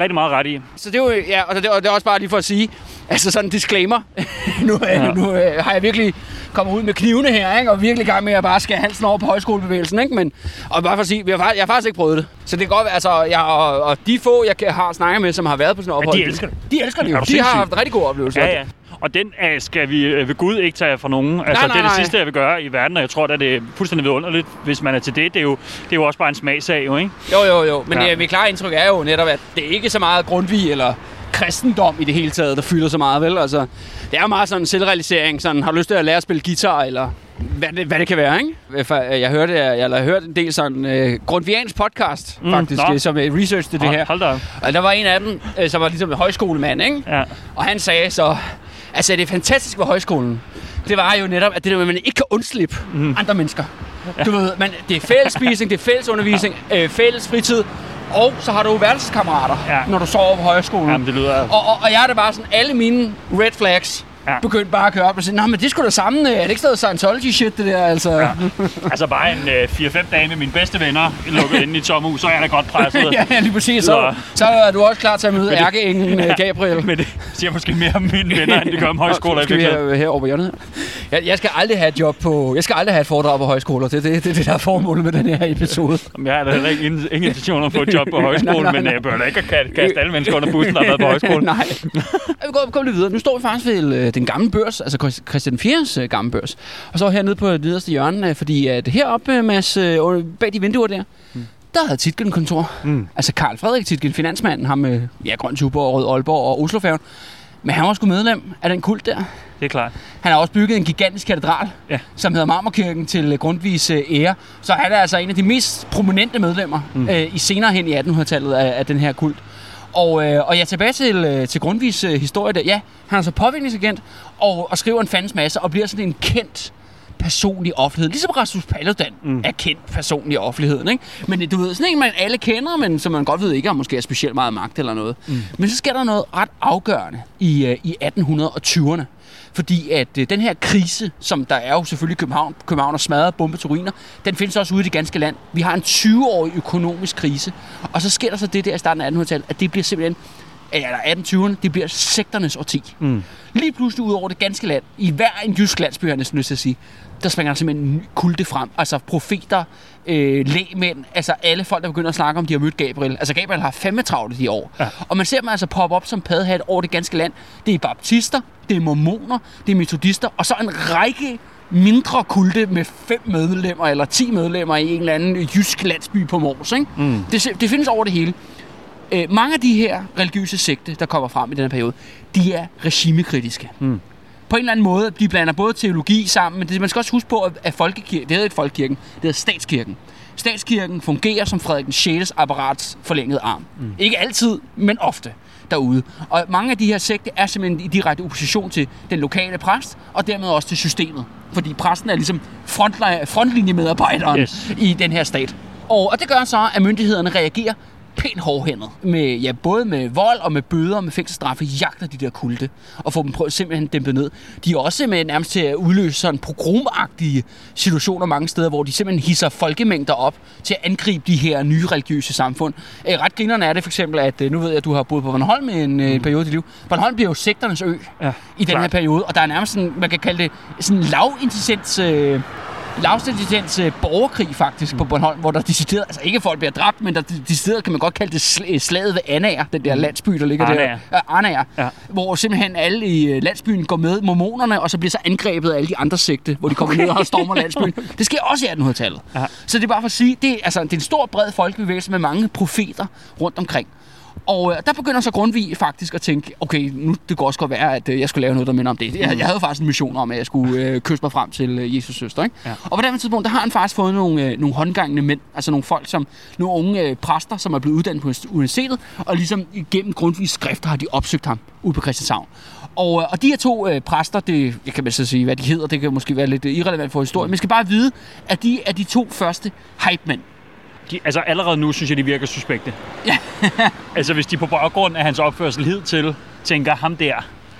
rigtig meget ret i. så det er jo, ja, og det, og det er også bare lige for at sige, altså sådan en disclaimer. nu ja. Ja. nu øh, har jeg virkelig kommet ud med knivene her, ikke? og virkelig gang med at bare skære halsen over på højskolebevægelsen. Ikke? Men, og bare for at sige, vi har, faktisk- jeg har faktisk ikke prøvet det. Så det kan godt være, altså, jeg, og, og de få, jeg har snakket med, som har været på sådan noget Ja, de ophold, elsker det. De elsker det jo. De har haft rigtig gode oplevelser. Ja, ja. Og den øh, skal vi øh, ved Gud ikke tage fra nogen. Altså, nej, det er det nej. sidste, jeg vil gøre i verden, og jeg tror, at det er fuldstændig vidunderligt, hvis man er til det. Det er jo, det er jo også bare en smagsag, jo, ikke? Jo, jo, jo. Men Ja. ja. mit klare indtryk er jo netop, at det er ikke så meget Grundtvig eller kristendom i det hele taget, der fylder så meget, vel? Altså, det er jo meget sådan en selvrealisering. Sådan, har du lyst til at lære at spille guitar, eller hvad det, hvad det kan være, ikke? Jeg hørte, jeg, jeg har hørt en del sådan øh, grundviansk podcast, Mm, faktisk, nå. øh, som øh, researchede det Hold, her. hold da. Og der var en af dem, øh, som var ligesom en højskolemand, ikke? Ja. Og han sagde så, altså det fantastiske ved højskolen, det var jo netop, at det der med, at man ikke kan undslippe mm. andre mennesker. Du ved, man, det er fællesspisning, det er fællesundervisning, øh, fælles fritid, og så har du værelseskammerater, Ja. når du sover på højskolen. Jamen, det lyder... Og, og, og jeg er da bare sådan, alle mine red flags Ja. begyndte bare at køre op og sige, nej, men det skulle da samme, øh, er det ikke sådan Scientology shit, det der, altså? Ja. Altså, bare en øh, 4-5 dage med mine bedste venner lukket inde i et sommerhus, så er jeg da godt presset. ja, ja, lige præcis. Så, Så- så er du også klar til at møde ærkeenglen ja. Gabriel. Men det siger måske mere om mine venner, end det gør om højskoler. Skal vi virkeligheden. her, herovre på hjørnet? Jeg, jeg skal aldrig have et job på... Jeg skal aldrig have et foredrag på højskoler. Det er det, det, det, der er formålet med den her episode. Jamen, Jeg har da heller ikke ingen, ingen intention om at få et job på højskole, Nej, nej, men jeg bør da ikke kaste- alle mennesker under bussen, der har været på højskole. Nej. Vi går, går lidt videre. Nu står vi faktisk ved øh, den gamle børs, altså Chris- Christian 4's øh, gamle børs. Og så hernede på det nederste hjørne, øh, fordi at heroppe, øh, Mads, øh, bag de vinduer der, der havde Titgen kontor. Mm. Altså Karl Frederik Titgen, finansmanden, ham med ja, Grøn Tuborg, Rød Aalborg og Oslofærgen. Men han var sgu medlem af den kult der. Det er klart. Han har også bygget en gigantisk katedral, Ja. som hedder Marmorkirken til øh, Grundtvigs øh, ære. Så han er altså en af de mest prominente medlemmer mm. øh, i senere hen i 1800-tallet af, af den her kult. Og, øh, og ja, tilbage til, øh, til Grundtvigs øh, historie der. Ja, han er så påvirkningsagent og, og skriver en fandens masse og bliver sådan en kendt person i offentligheden. Ligesom Rasmus Paludan mm. er kendt person i offentligheden. Ikke? Men du ved, sådan en, man alle kender, men som man godt ved ikke, om måske er specielt meget magt eller noget. Mm. Men så sker der noget ret afgørende i, uh, i 1820'erne. Fordi at øh, den her krise, som der er jo selvfølgelig i København, København er smadret, bombe til ruiner, den findes også ude i det ganske land. Vi har en 20-årig økonomisk krise, og så sker der så det der i starten af 1800-tallet, at det bliver simpelthen eller 1820'erne, det bliver sektornes årti. Mm. Lige pludselig ud over det ganske land, i hver en jysk landsby, jeg næsten lyst til at sige, der springer der simpelthen en kulte frem. Altså profeter, øh, lægmænd, altså alle folk, der begynder at snakke om, de har mødt Gabriel. Altså Gabriel har fandme travlt i år. Ja. Og man ser dem altså poppe op som paddehat over det ganske land. Det er baptister, det er mormoner, det er metodister, og så en række mindre kulte med fem medlemmer eller ti medlemmer i en eller anden jysk landsby på Mors. Ikke? Mm. Det, det findes over det hele. Øh, mange af de her religiøse sekte, der kommer frem i den her periode, de er regimekritiske. Mm. På en eller anden måde, de blander både teologi sammen, men det, man skal også huske på, at folkekirken, det hedder ikke folkekirken, det hedder statskirken. Statskirken fungerer som Frederik den 6. apparats forlængede arm. Mm. Ikke altid, men ofte derude. Og mange af de her sekte er simpelthen i direkte opposition til den lokale præst, og dermed også til systemet. Fordi præsten er ligesom frontlinjemedarbejderen yes. i den her stat. Og, og det gør så, at myndighederne reagerer pænt hårdhændet. Med, ja, både med vold og med bøder og med fængselsstraffe jagter de der kulte og får dem prøvet simpelthen dæmpet ned. De er også med nærmest til at udløse sådan progromagtige situationer mange steder, hvor de simpelthen hisser folkemængder op til at angribe de her nye religiøse samfund. Æ, ret grinerne er det for eksempel, at øh, nu ved jeg, at du har boet på Bornholm i en mm. øh, periode i dit liv. Bornholm bliver jo sektorens ø ja, i den klar. her periode, og der er nærmest sådan, man kan kalde det sådan lavintelligens øh, lavstensitens øh, borgerkrig faktisk mm. på Bornholm, hvor der decideret, altså ikke folk bliver dræbt, men der decideret kan man godt kalde det sl- slaget ved Anager, den der mm. landsby, der ligger Anager. der. Ja, Anager. Ja. Hvor simpelthen alle i øh, landsbyen går med mormonerne, og så bliver så angrebet af alle de andre sekte, hvor de kommer okay. ned og stormer landsbyen. Det sker også i 1800-tallet. Ja. Så det er bare for at sige, det, altså, det er en stor, bred folkebevægelse med mange profeter rundt omkring. Og øh, der begynder så Grundtvig faktisk at tænke, okay, nu det går også godt være, at øh, jeg skulle lave noget, der minder om det. Jeg, jeg havde faktisk en mission om, at jeg skulle øh, kysse mig frem til øh, Jesus søster. Ikke? Ja. Og på den tidspunkt, der har han faktisk fået nogle, øh, nogle håndgangende mænd, altså nogle folk, som nogle unge øh, præster, som er blevet uddannet på universitetet, og ligesom gennem Grundtvigs skrifter har de opsøgt ham ude på Christianshavn. Og, øh, og de her to øh, præster, det jeg kan man så sige, hvad de hedder, det kan måske være lidt irrelevant for historien, men man skal bare vide, at de er de to første hype-mænd de, altså allerede nu synes jeg, de virker suspekte. Ja. altså hvis de på baggrund af hans opførsel hidtil tænker, ham der,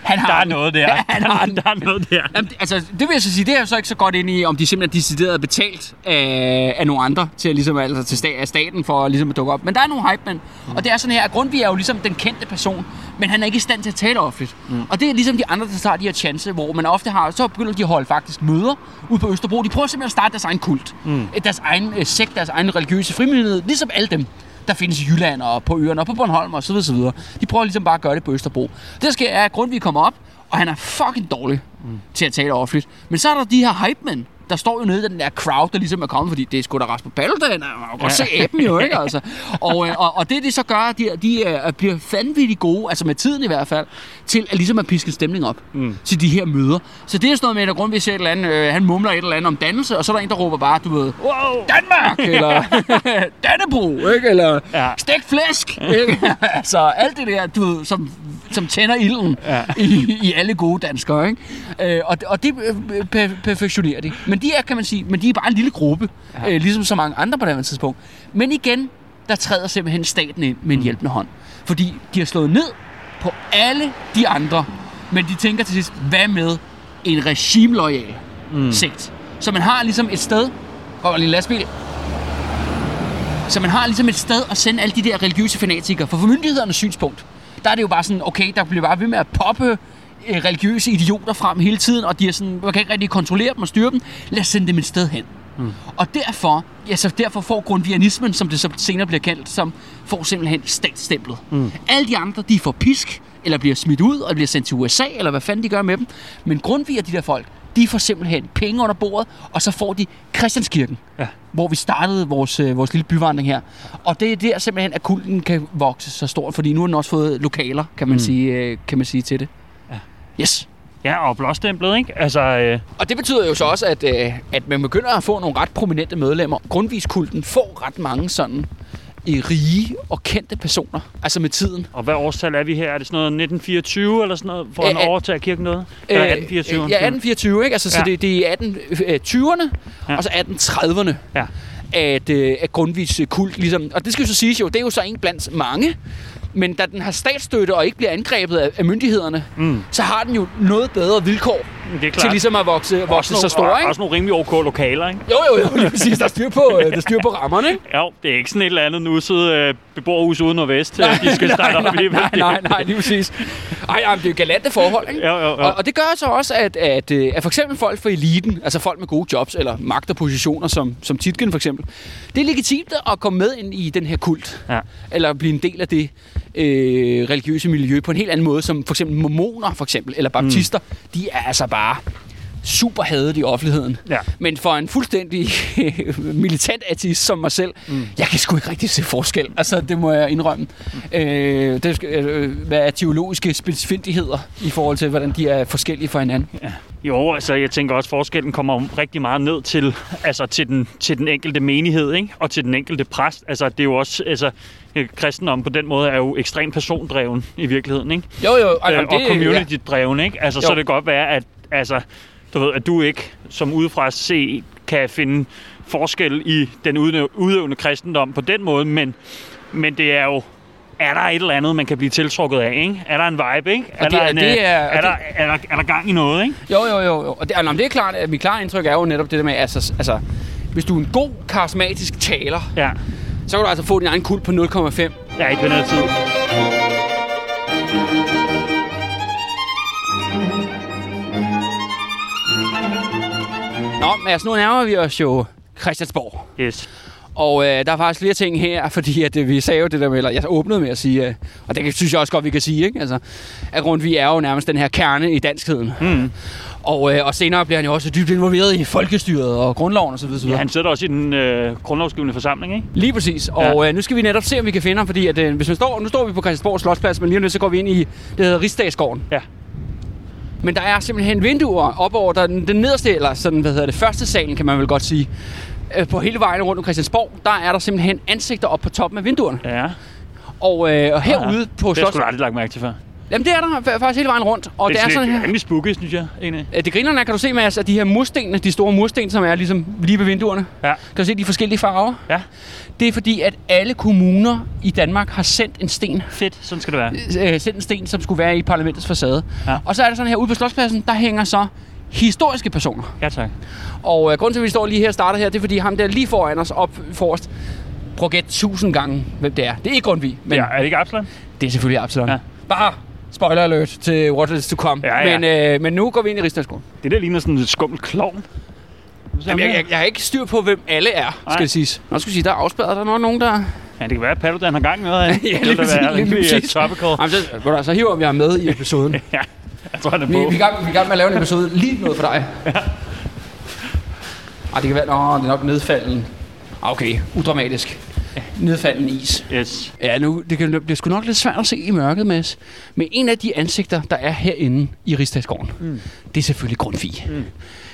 han har der er noget der. Ja, han har der er noget der. Jamen, altså, det vil jeg så sige, det er jo så ikke så godt ind i, om de simpelthen decideret betalt af, af nogle andre til, ligesom, altså, til sta- af staten for ligesom at dukke op. Men der er nogle hype men, mm. og det er sådan her, at Grundtvig er jo ligesom den kendte person, men han er ikke i stand til at tale offentligt. Mm. Og det er ligesom de andre, der tager de her chance, hvor man ofte har, så begynder de at holde faktisk møder ude på Østerbro. De prøver simpelthen at starte deres egen kult. Mm. Deres egen uh, sekt, deres egen religiøse frimyndighed, ligesom alle dem der findes i Jylland og på øerne og på Bornholm og så videre, så videre. De prøver ligesom bare at gøre det på Østerbro. Det der sker er, at Grundtvig kommer op, og han er fucking dårlig mm. til at tale offentligt. Men så er der de her hype men der står jo nede i den der crowd, der ligesom er kommet, fordi det er sgu da Rasmus Paludan, man kan godt se aben jo, ikke? Altså. Og, øh, og, og det de så gør, de, de uh, bliver vanvittigt gode, altså med tiden i hvert fald, til at ligesom at piske stemning op mm. til de her møder. Så det er sådan noget med, at grund vi ser et eller andet, øh, han mumler et eller andet om dannelse, og så er der en, der råber bare, du ved, wow. Danmark, eller Dannebro, ikke? Eller ja. stegt flæsk, ikke? altså alt det der, du ved, som som tænder ilden ja. i, i alle gode danskere. Ikke? Øh, og, og det øh, perfektionerer de. Men de er, kan man sige, men de er bare en lille gruppe, ja. øh, ligesom så mange andre på det tidspunkt. Men igen, der træder simpelthen staten ind med en mm. hjælpende hånd. Fordi de har slået ned på alle de andre, men de tænker til sidst, hvad med en regimelojal mm. sekt? Så man har ligesom et sted, kommer en lille lastbil, så man har ligesom et sted at sende alle de der religiøse fanatikere. For for myndighedernes synspunkt, der er det jo bare sådan, okay, der bliver bare ved med at poppe øh, religiøse idioter frem hele tiden, og de er sådan, man kan ikke rigtig kontrollere dem og styre dem. Lad os sende dem et sted hen. Mm. Og derfor, ja, så derfor får grundvianismen, som det så senere bliver kaldt, som får simpelthen statsstemplet. Mm. Alle de andre, de får pisk, eller bliver smidt ud, og bliver sendt til USA, eller hvad fanden de gør med dem. Men grundviger de der folk, de får simpelthen penge under bordet, og så får de Christianskirken, ja. hvor vi startede vores, øh, vores lille byvandring her. Og det er der simpelthen, at kulten kan vokse så stort, fordi nu har den også fået lokaler, kan man, mm. sige, øh, kan man sige til det. Ja. Yes. Ja, og blåstemplet, ikke? Altså, øh... Og det betyder jo så også, at, øh, at man begynder at få nogle ret prominente medlemmer. Grundviskulten får ret mange sådan rige og kendte personer, altså med tiden. Og hvad årstal er vi her? Er det sådan noget 1924 eller sådan noget, for Øh, han øh, overtager kirken noget? Eller 1824? Øh, ja, 1824, ikke? Altså, så Ja. det, det er 1820'erne, Ja. og så 1830'erne, Ja. at, øh, at Grundtvigs kult ligesom... Og det skal jo så siges jo, det er jo så en blandt mange, men da den har statsstøtte og ikke bliver angrebet af, af myndighederne, Mm. så har den jo noget bedre vilkår Det er klart. til ligesom at vokse, vokse også så nogle, stor, ikke? Også nogle rimelig ok lokaler, ikke? Jo, jo, jo, lige præcis. Der er styr på, øh, der er styr på rammerne, ikke? Jo, det er ikke sådan et eller andet nusset øh, beboerhus ude nordvest, nej, de skal starte nej, op i. nej, nej, nej, lige præcis. Ej, jamen, det er jo galante forhold, ikke? Jo, jo, jo. Og, og det gør så også, at, at, øh, at for eksempel folk fra eliten, altså folk med gode jobs eller magt og positioner, som, som Titgen for eksempel, det er legitimt at komme med ind i den her kult. Ja. Eller blive en del af det øh, religiøse miljø på en helt anden måde, som for eksempel mormoner for eksempel, eller baptister, mm. de er altså bare Bye. Super hadet i offentligheden. Ja. Men for en fuldstændig militant ateist som mig selv, mm. jeg kan sgu ikke rigtig se forskel. Altså, det må jeg indrømme. Mm. Øh, det, skal- øh, hvad er teologiske specifindigheder i forhold til, hvordan de er forskellige fra hinanden? Jo, altså jeg tænker også, at forskellen kommer rigtig meget ned til, altså, til, den, til den enkelte menighed, ikke? og til den enkelte præst. Altså det er jo også, altså øh, kristendom på den måde er jo ekstremt persondreven i virkeligheden, ikke? Jo, jo. Øh, jamen, og community-dreven, ikke? Altså, så Jo. kan det godt være, at, altså, du ved, at du ikke som udefra se kan finde forskel i den udøv- udøvende kristendom på den måde, men, men det er jo er der et eller andet, man kan blive tiltrukket af, ikke? Er der en vibe, ikke? Er, det der, er- en, det øh, er- er, der, er, der, er der gang i noget, ikke? Jo, jo, jo. jo. Og det, altså, det er klart, at mit klare indtryk er jo netop det der med, altså, altså hvis du er en god, karismatisk taler, Ja, så kan du altså få din egen kult på 0,5. jeg er ikke ved noget tid. Nå, men altså, nu nærmer vi os jo Christiansborg. Yes. Og øh, der er faktisk flere ting her, fordi at, øh, vi sagde jo det der med, eller jeg åbnede med at sige, øh, og det kan- synes jeg også godt, vi kan sige, ikke? Altså, at Grundtvig er jo nærmest den her kerne i danskheden. Mm. Og, øh, og senere bliver han jo også dybt involveret i folkestyret og grundloven osv. Ja, han sidder også i den øh, grundlovsgivende forsamling, ikke? Lige præcis. Og øh, nu skal vi netop se, om vi kan finde ham, fordi at, øh, hvis man står, nu står vi på Christiansborg Slotsplads, men lige lidt, så går vi ind i, det hedder Rigsdagsgården. Ja. Men der er simpelthen vinduer op over der, den, den nederste, eller sådan, hvad hedder det, første salen, kan man vel godt sige. Øh, På hele vejen rundt om Christiansborg, der er der simpelthen ansigter op på toppen af vinduerne. Ja, Og, øh, og herude Ja, på det har jeg aldrig lagt mærke til før. Jamen det er der fa- faktisk hele vejen rundt. Og det, er sådan her... rimelig spooky, synes jeg, egentlig. Det grinerne er, kan du se, Mads, at de her mursten, de store mursten, som er ligesom lige ved vinduerne. Ja. Kan du se de forskellige farver? Ja. Det er fordi, at alle kommuner i Danmark har sendt en sten Fedt, sådan skal det være. øh, sendt en sten, som skulle være i parlamentets facade. Ja. Og så er det sådan her ude på Slotspladsen, der hænger så historiske personer. Ja, tak. Og øh, grunden til, at vi står lige her og starter her, det er fordi ham der lige foran os op forrest, prøv at gætte tusind gange, hvem det er. Det er ikke Grundtvig, men. Ja, er det ikke Absalon? det er selvfølgelig Absalon. Ja. Bare spoiler alert til what is to come. Ja, ja. Men, øh, men nu går vi ind i Rigsdagsgården. Det der ligner sådan en skummel klovn. Jamen, jeg, jeg, jeg har ikke styr på, hvem alle er, skal Nej. det siges. Nå, skal vi sige, der er afspærret. Der er nogen, der... Ja, det kan være, at Paludan har gang med noget af. Ja, Det lige da være præcis, lige rimelig, præcis. uh, Topical. Jamen, så, så hiver vi ham med i episoden. Ja, jeg tror, han er Vi, på. vi, er i gang, vi er gang med at lave en episode lige noget for dig. Ej, det kan være, nå, det er nok nedfalden. Ah, Okay, udramatisk. Nedfalden is. Yes. Ja, nu, det kan blive sgu nok lidt svært at se i mørket, Mads. Men en af de ansigter, der er herinde i Rigsdagsgården, mm. det er selvfølgelig Grundtvig. Mm.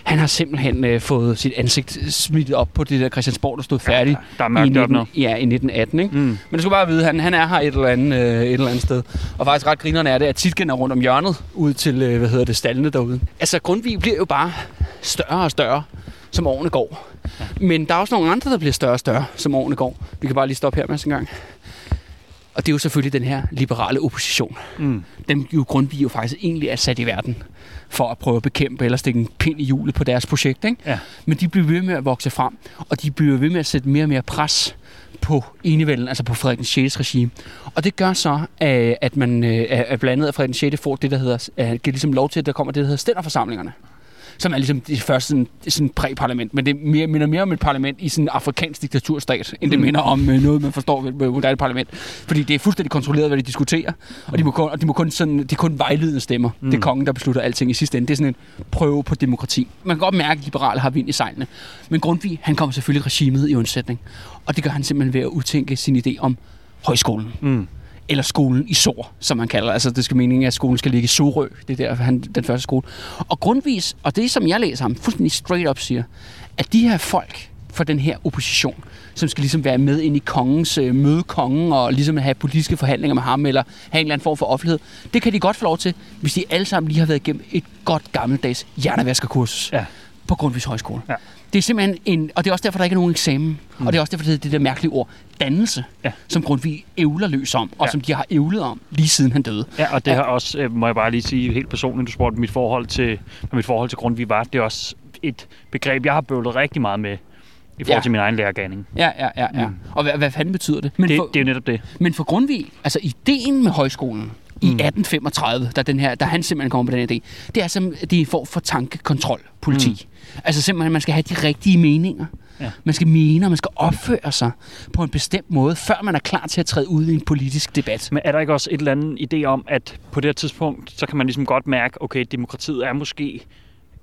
Han har simpelthen øh, fået sit ansigt smittet op på det der Christiansborg, der stod færdigt. der er i deroppe 19, Ja, i 1918, ikke? Mm. Men du skal bare vide, han, han er her et eller, andet, øh, et eller andet sted. Og faktisk ret grinerne er det, at Titgen er rundt om hjørnet ud til, øh, hvad hedder det, stallene derude. Altså, Grundtvig bliver jo bare større og større, som årene går. Ja. Men der er også nogle andre, der bliver større og større, som årene går. Vi kan bare lige stoppe her med en gang. Og det er jo selvfølgelig den her liberale opposition. Mm. Dem jo Grundtvig jo faktisk egentlig er sat i verden for at prøve at bekæmpe eller stikke en pind i hjulet på deres projekt. Ikke? Ja. Men de bliver ved med at vokse frem, og de bliver ved med at sætte mere og mere pres på enevælden, altså på Frederik 6. regime. Og det gør så, øh, at man øh, at blandt andet Frederik 6. får det, der hedder, øh, giver ligesom lov til, at der kommer det, der hedder stænderforsamlingerne som er ligesom det første sådan, sådan præ-parlament, men det mere, minder mere om et parlament i sådan en afrikansk diktaturstat, end det Mm. minder om øh, noget, man forstår ved et moderne parlament. Fordi det er fuldstændig kontrolleret, hvad de diskuterer, og de må kun, og de må kun sådan, det er kun vejledende stemmer. Mm. Det er kongen, der beslutter alting i sidste ende. Det er sådan en prøve på demokrati. Man kan godt mærke, at liberale har vind i sejlene. Men Grundtvig, han kommer selvfølgelig regimet i undsætning. Og det gør han simpelthen ved at udtænke sin idé om højskolen Mm eller skolen i Sor, som man kalder. Altså, det skal meningen, at skolen skal ligge i Sorø. Det er der, han, den første skole. Og grundvis, og det som jeg læser ham fuldstændig straight up siger, at de her folk, for den her opposition, som skal ligesom være med ind i kongens øh, møde kongen og ligesom have politiske forhandlinger med ham, eller have en eller anden form for offentlighed. Det kan de godt få lov til, hvis de alle sammen lige har været igennem et godt gammeldags hjernevaskerkursus Ja på Grundtvigs Højskole. Ja. Det er simpelthen en, og det er også derfor, der ikke er nogen eksamen. Mm. Og det er også derfor, det er det der mærkelige ord, dannelse, Ja. som Grundtvig ævler løs om, og Ja. som de har ævlet om, lige siden han døde. Ja, og det Ja. har også, øh, må jeg bare lige sige helt personligt, du spurgte mit forhold til, hvad mit forhold til Grundtvig var, det er også et begreb, jeg har bøvlet rigtig meget med i forhold Ja. ja. til min egen lærergærning. Ja, ja, ja. ja. Mm. Og hvad, hvad fanden betyder det? Men Det, for, det er jo netop det. Men for Grundtvig, altså ideen med højskolen i Mm. 1835, da, den her, da han simpelthen kommer på den idé, det er, som, det er en form for tankekontrol, politi. Mm. Altså simpelthen, man skal have de rigtige meninger. Ja. Man skal mene, og man skal opføre sig på en bestemt måde, før man er klar til at træde ud i en politisk debat. Men er der ikke også et eller andet idé om, at på det her tidspunkt, så kan man ligesom godt mærke, okay, demokratiet er måske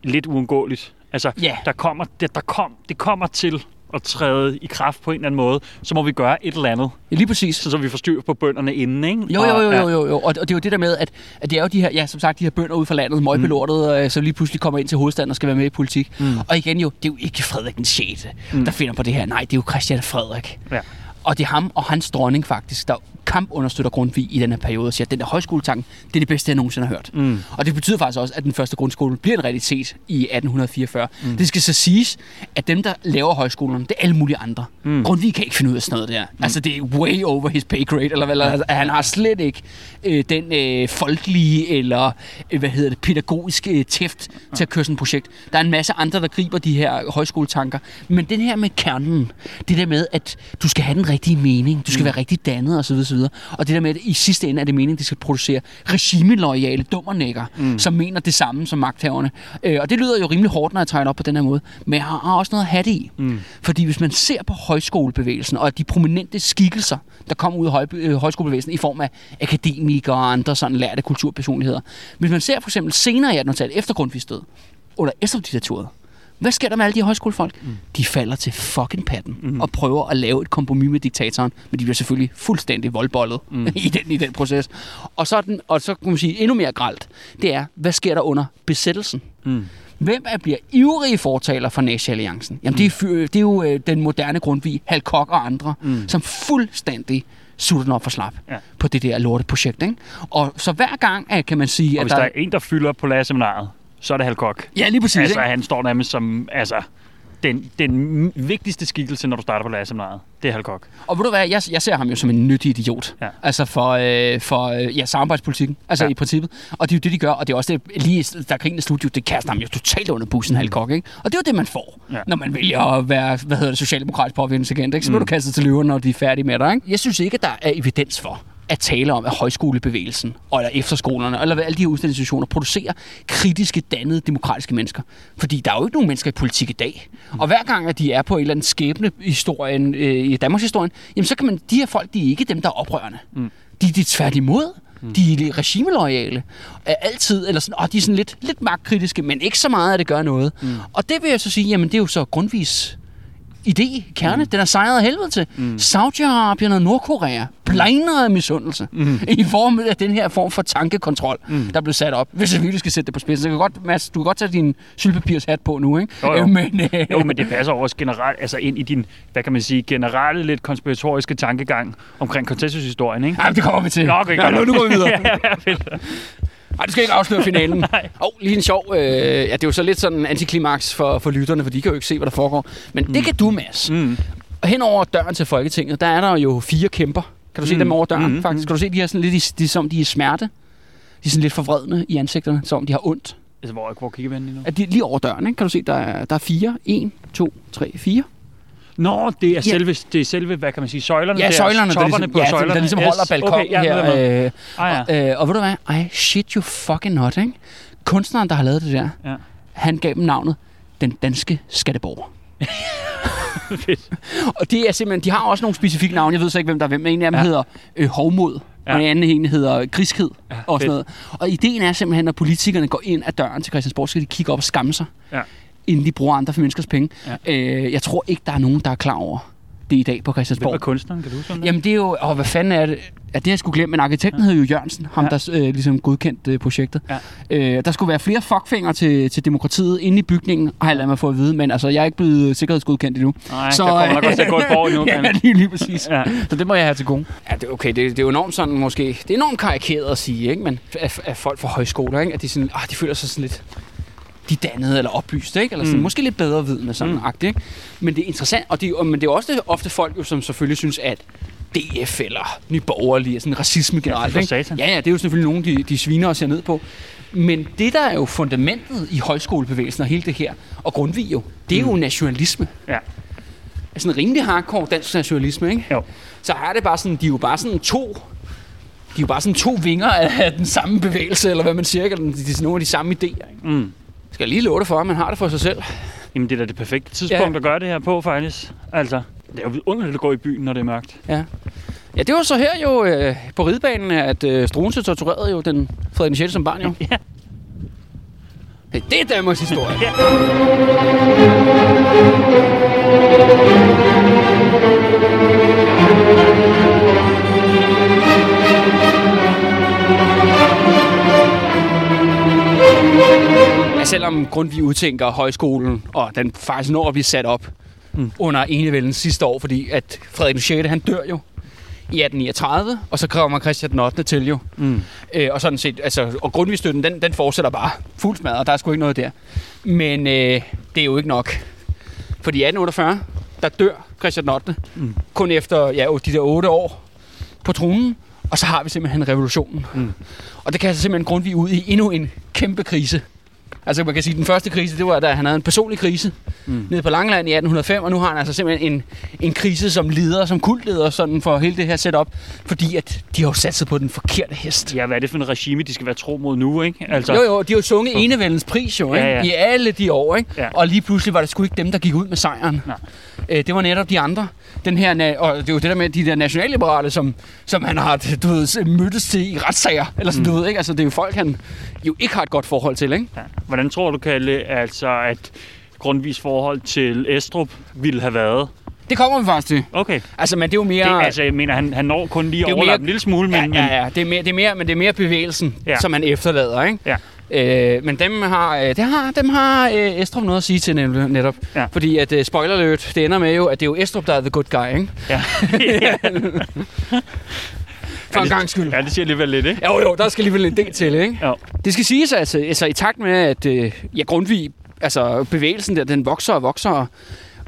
lidt uundgåeligt. Altså, Ja. der kommer, det, der kom, det kommer til at træde i kraft på en eller anden måde, så må vi gøre et eller andet, Ja, lige præcis. så, så vi får styr på bønderne inden, ikke? Jo, jo, jo, jo, jo, jo. Og, og det er jo det der med, at, at det er jo de her, ja, som sagt, de her bønder ud fra landet, møgbelortet, mm. som lige pludselig kommer ind til hovedstaden og skal være med i politik. Mm. Og igen jo, det er jo ikke Frederik den 6., mm. der finder på det her. Nej, det er jo Christian Frederik. Ja. Og det er ham og hans dronning faktisk, der kampunderstøtter Grundtvig i den her periode og siger, at den der højskoletanken, det er det bedste, jeg nogensinde har hørt. Mm. Og det betyder faktisk også, at den første grundskole bliver en realitet i 1844. Mm. Det skal så siges, at dem, der laver højskolerne, det er alle mulige andre. Mm. Grundtvig kan ikke finde ud af sådan noget der. Mm. Altså, det er way over his pay grade, eller hvad, altså, han har slet ikke øh, den øh, folkelige eller, øh, hvad hedder det, pædagogiske øh, tæft til at køre sådan et projekt. Der er en masse andre, der griber de her højskoletanker. Men den her med kernen, det der med, at du skal have den rigtige mening, du skal mm. være rigtig dannet osv. osv. Og det der med, at i sidste ende er det meningen, at de skal producere regimelojale dummernækker, mm. som mener det samme som magthaverne. Øh, og det lyder jo rimelig hårdt, når jeg det op på den her måde. Men jeg har, også noget at have det i. Mm. Fordi hvis man ser på højskolebevægelsen og de prominente skikkelser, der kommer ud af høj, øh, højskolebevægelsen i form af akademikere og andre sådan lærte kulturpersonligheder. Hvis man ser for eksempel senere i 1800-tallet, efter Grundtvigs død, under Estrup-diktaturet, hvad sker der med alle de højskolefolk? Mm. De falder til fucking patten mm. og prøver at lave et kompromis med diktatoren, men de bliver selvfølgelig fuldstændig voldbollet mm. i, den, i den proces. Og så, den, og så kan man sige endnu mere gralt, det er, hvad sker der under besættelsen? Mm. Hvem er bliver ivrige fortaler for Nazi-alliancen? Jamen, det, er, fyr- det er jo øh, den moderne Grundtvig, Hal Koch og andre, mm. som fuldstændig sutter den op for slap Ja. på det der lorteprojekt. Ikke? Og så hver gang kan man sige, Og at hvis der er en, der fylder på lærerseminaret, så er det Halkok. Ja, lige præcis. Altså, ikke? han står nærmest som altså, den, den vigtigste skikkelse, når du starter på lærerseminaret. Det er Halkok. Og ved du hvad, jeg, jeg ser ham jo som en nyttig idiot. Ja. Altså for, øh, for øh, ja, samarbejdspolitikken. Altså ja. I princippet. Og det er jo det, de gør. Og det er også det, lige da krigen er slut, jo, det kaster ham jo totalt under bussen, mm. Halkok, ikke? Og det er jo det, man får, ja. Når man vælger at være, hvad hedder det, socialdemokratisk påvirkningsagent, ikke? Så bliver du kastet til løverne, når de er færdige med dig, ikke? Jeg synes ikke, at der er evidens for, at tale om, at højskolebevægelsen, og eller efterskolerne, eller hvad alle de her uddannelsesinstitutioner producerer kritiske, dannede, demokratiske mennesker. Fordi der er jo ikke nogen mennesker i politik i dag. Og hver gang, at de er på en eller anden skæbne historien, øh, i Danmarks historien, jamen så kan man, de her folk, de er ikke dem, der er oprørende. Mm. De, de er tværtimod. Mm. De er regimelojale. Er altid, eller sådan, og de er sådan lidt, lidt magtkritiske, men ikke så meget, at det gør noget. Mm. Og det vil jeg så sige, jamen det er jo så grundvis idé, kerne, mm. den er sejret af helvede til. Mm. Saudi-Arabien og Nordkorea blegner af misundelse mm. i form af den her form for tankekontrol, mm. der blev sat op. Hvis jeg virkelig skal sætte det på spidsen, så kan du godt, Mads, du kan godt tage din sølvpapirshat på nu, ikke? Jo, jo. Men, øh, Jo, men det passer også generelt, altså ind i din, hvad kan man sige, generelle lidt konspiratoriske tankegang omkring konsensushistorien, ikke? Ej, det kommer vi til. Nå, okay, nu, nu går vi videre. ja, ja, fedt. Ej, du skal ikke afsløre finalen. Nej. Åh, oh, lige en sjov... Øh, ja, det er jo så lidt sådan en antiklimaks for, for lytterne, for de kan jo ikke se, hvad der foregår. Men mm. det kan du, Mads. Mm. Og hen over døren til Folketinget, der er der jo fire kæmper. Kan du se Mm. dem over døren, Mm, faktisk? Kan du se, de er sådan lidt, de, er som de er smerte? De er sådan lidt forvredne i ansigterne, som om de har ondt. Altså, hvor, hvor kigger vi hen lige nu? Er de lige over døren, ikke? Kan du se, der er, der er fire. En, to, tre, fire. Nå, det er selve, det er selve, hvad kan man sige, søjlerne Ja, der, søjlerne, der ligesom, på ja, søjlerne. der ligesom holder balkongen okay, ja, her. Øh, Ah, ja. og, øh, og ved du hvad? I shit you fucking not, ikke? Kunstneren, der har lavet det der, Ja. han gav dem navnet Den Danske Skatteborger. og det er simpelthen, de har også nogle specifikke navne, jeg ved så ikke, hvem der er hvem, men en af dem Ja. hedder øh, Hovmod, Ja. og en anden en hedder Griskhed, Ja, og sådan fedt. noget. Og ideen er simpelthen, når politikerne går ind ad døren til Christiansborg, så skal de kigge op og skamme sig, Ja. Inden de bruger andre for menneskers penge. Ja. Øh, jeg tror ikke, der er nogen, der er klar over det i dag på Hvem Christiansborg. er kunstneren? Kan du huske sådan Jamen det er jo, og hvad fanden er det? Ja, det har jeg skulle glemme, men arkitekten hed jo Jørgensen, ham Ja. der øh, ligesom godkendte øh, projektet. Ja. Øh, der skulle være flere fuckfinger til, til demokratiet inde i bygningen, har jeg ladet mig få at vide, men altså, jeg er ikke blevet sikkerhedsgodkendt endnu. Nej, så, der kommer nok også til at gå et år endnu. ja, lige, lige præcis. Ja. Så det må jeg have til gode. Ja, det, er okay, det, det er jo enormt sådan måske, det er enormt karikeret at sige, ikke? Men at, at folk fra højskoler, ikke? At de, sådan, ah, de føler sig sådan lidt de dannede eller oplyste, ikke? Eller sådan, Mm. mm. måske lidt bedre vidne sådan Mm. mm. agtigt, ikke? Men det er interessant, og det, og, men det er også ofte folk, jo, som selvfølgelig synes, at DF eller Nye Borgerlige er sådan racisme generelt. for ikke? Ja, ja, det er jo selvfølgelig nogen, de, de sviner og ser ned på. Men det, der er jo fundamentet i højskolebevægelsen og hele det her, og Grundtvig jo, det er jo nationalisme. Ja. Altså en rimelig hardcore dansk nationalisme, ikke? Jo. Så er det bare sådan, de er jo bare sådan to de er jo bare sådan to vinger af den samme bevægelse, eller hvad man siger, ikke? Eller de, de nogle af de samme idéer. Ikke? Mm. Skal lige love det for, at man har det for sig selv. Jamen, det er da det perfekte tidspunkt Ja. at gøre det her på, faktisk. Altså, det er jo vidunderligt at gå i byen, når det er mørkt. Ja. Ja, det var så her jo øh, på ridebanen, at øh, Struensee torturerede jo den Frederik 6. som barn jo. Ja. Det det er Danmarks historie. Ja. Ja, selvom Grundtvig udtænker højskolen, og den faktisk når at blive sat op Mm. under enevælden sidste år, fordi at Frederik 6. han dør jo i 1839, og så kommer Christian den 8. til jo. Mm. Øh, og sådan set, altså, og Grundtvig-støtten, den, den fortsætter bare fuld smadret, og der er sgu ikke noget der. Men øh, det er jo ikke nok. Fordi i 1848, der dør Christian den 8. Mm. Kun efter ja, de der otte år på tronen, og så har vi simpelthen revolutionen. Mm. Og det kaster simpelthen Grundtvig ud i endnu en kæmpe krise. Altså man kan sige, at den første krise, det var, da han havde en personlig krise Mm. nede på Langeland i 1805, og nu har han altså simpelthen en, en krise som leder, som kultleder sådan for hele det her setup, fordi at de har jo satset på den forkerte hest. Ja, hvad er det for en regime, de skal være tro mod nu, ikke? Altså, Jo, jo, de har jo sunget enevældens pris jo, ikke? Ja, ja. i alle de år, ikke? Ja. Og lige pludselig var det sgu ikke dem, der gik ud med sejren. Nej. Øh, det var netop de andre. Den her, og det er jo det der med de der nationalliberale, som, som han har du ved, mødtes til i retssager, eller sådan, Mm. du ved, ikke? Altså, det er jo folk, han jo ikke har et godt forhold til, ikke? Ja. Hvordan tror du, Kalle, altså, at Grundtvigs forhold til Estrup ville have været? Det kommer vi faktisk til. Okay. Altså, men det er jo mere... Det, altså, jeg mener, han, han når kun lige er overlappe mere- en lille smule, men... ja, ja, ja. Det er mere, det er mere, men det er mere bevægelsen, ja. som han efterlader, ikke? Ja. Øh, men dem har, øh, det har, dem har øh, Estrup noget at sige til netop. Ja. Fordi at, øh, spoiler alert, det ender med jo, at det er jo Estrup, der er the good guy, ikke? ja. For en gang skyld. ja, det siger alligevel lidt, ikke? Jo, jo, der skal alligevel en del til, ikke? Jo. Det skal siges, altså, altså i takt med, at øh, ja, Grundtvig, altså bevægelsen der, den vokser og vokser, og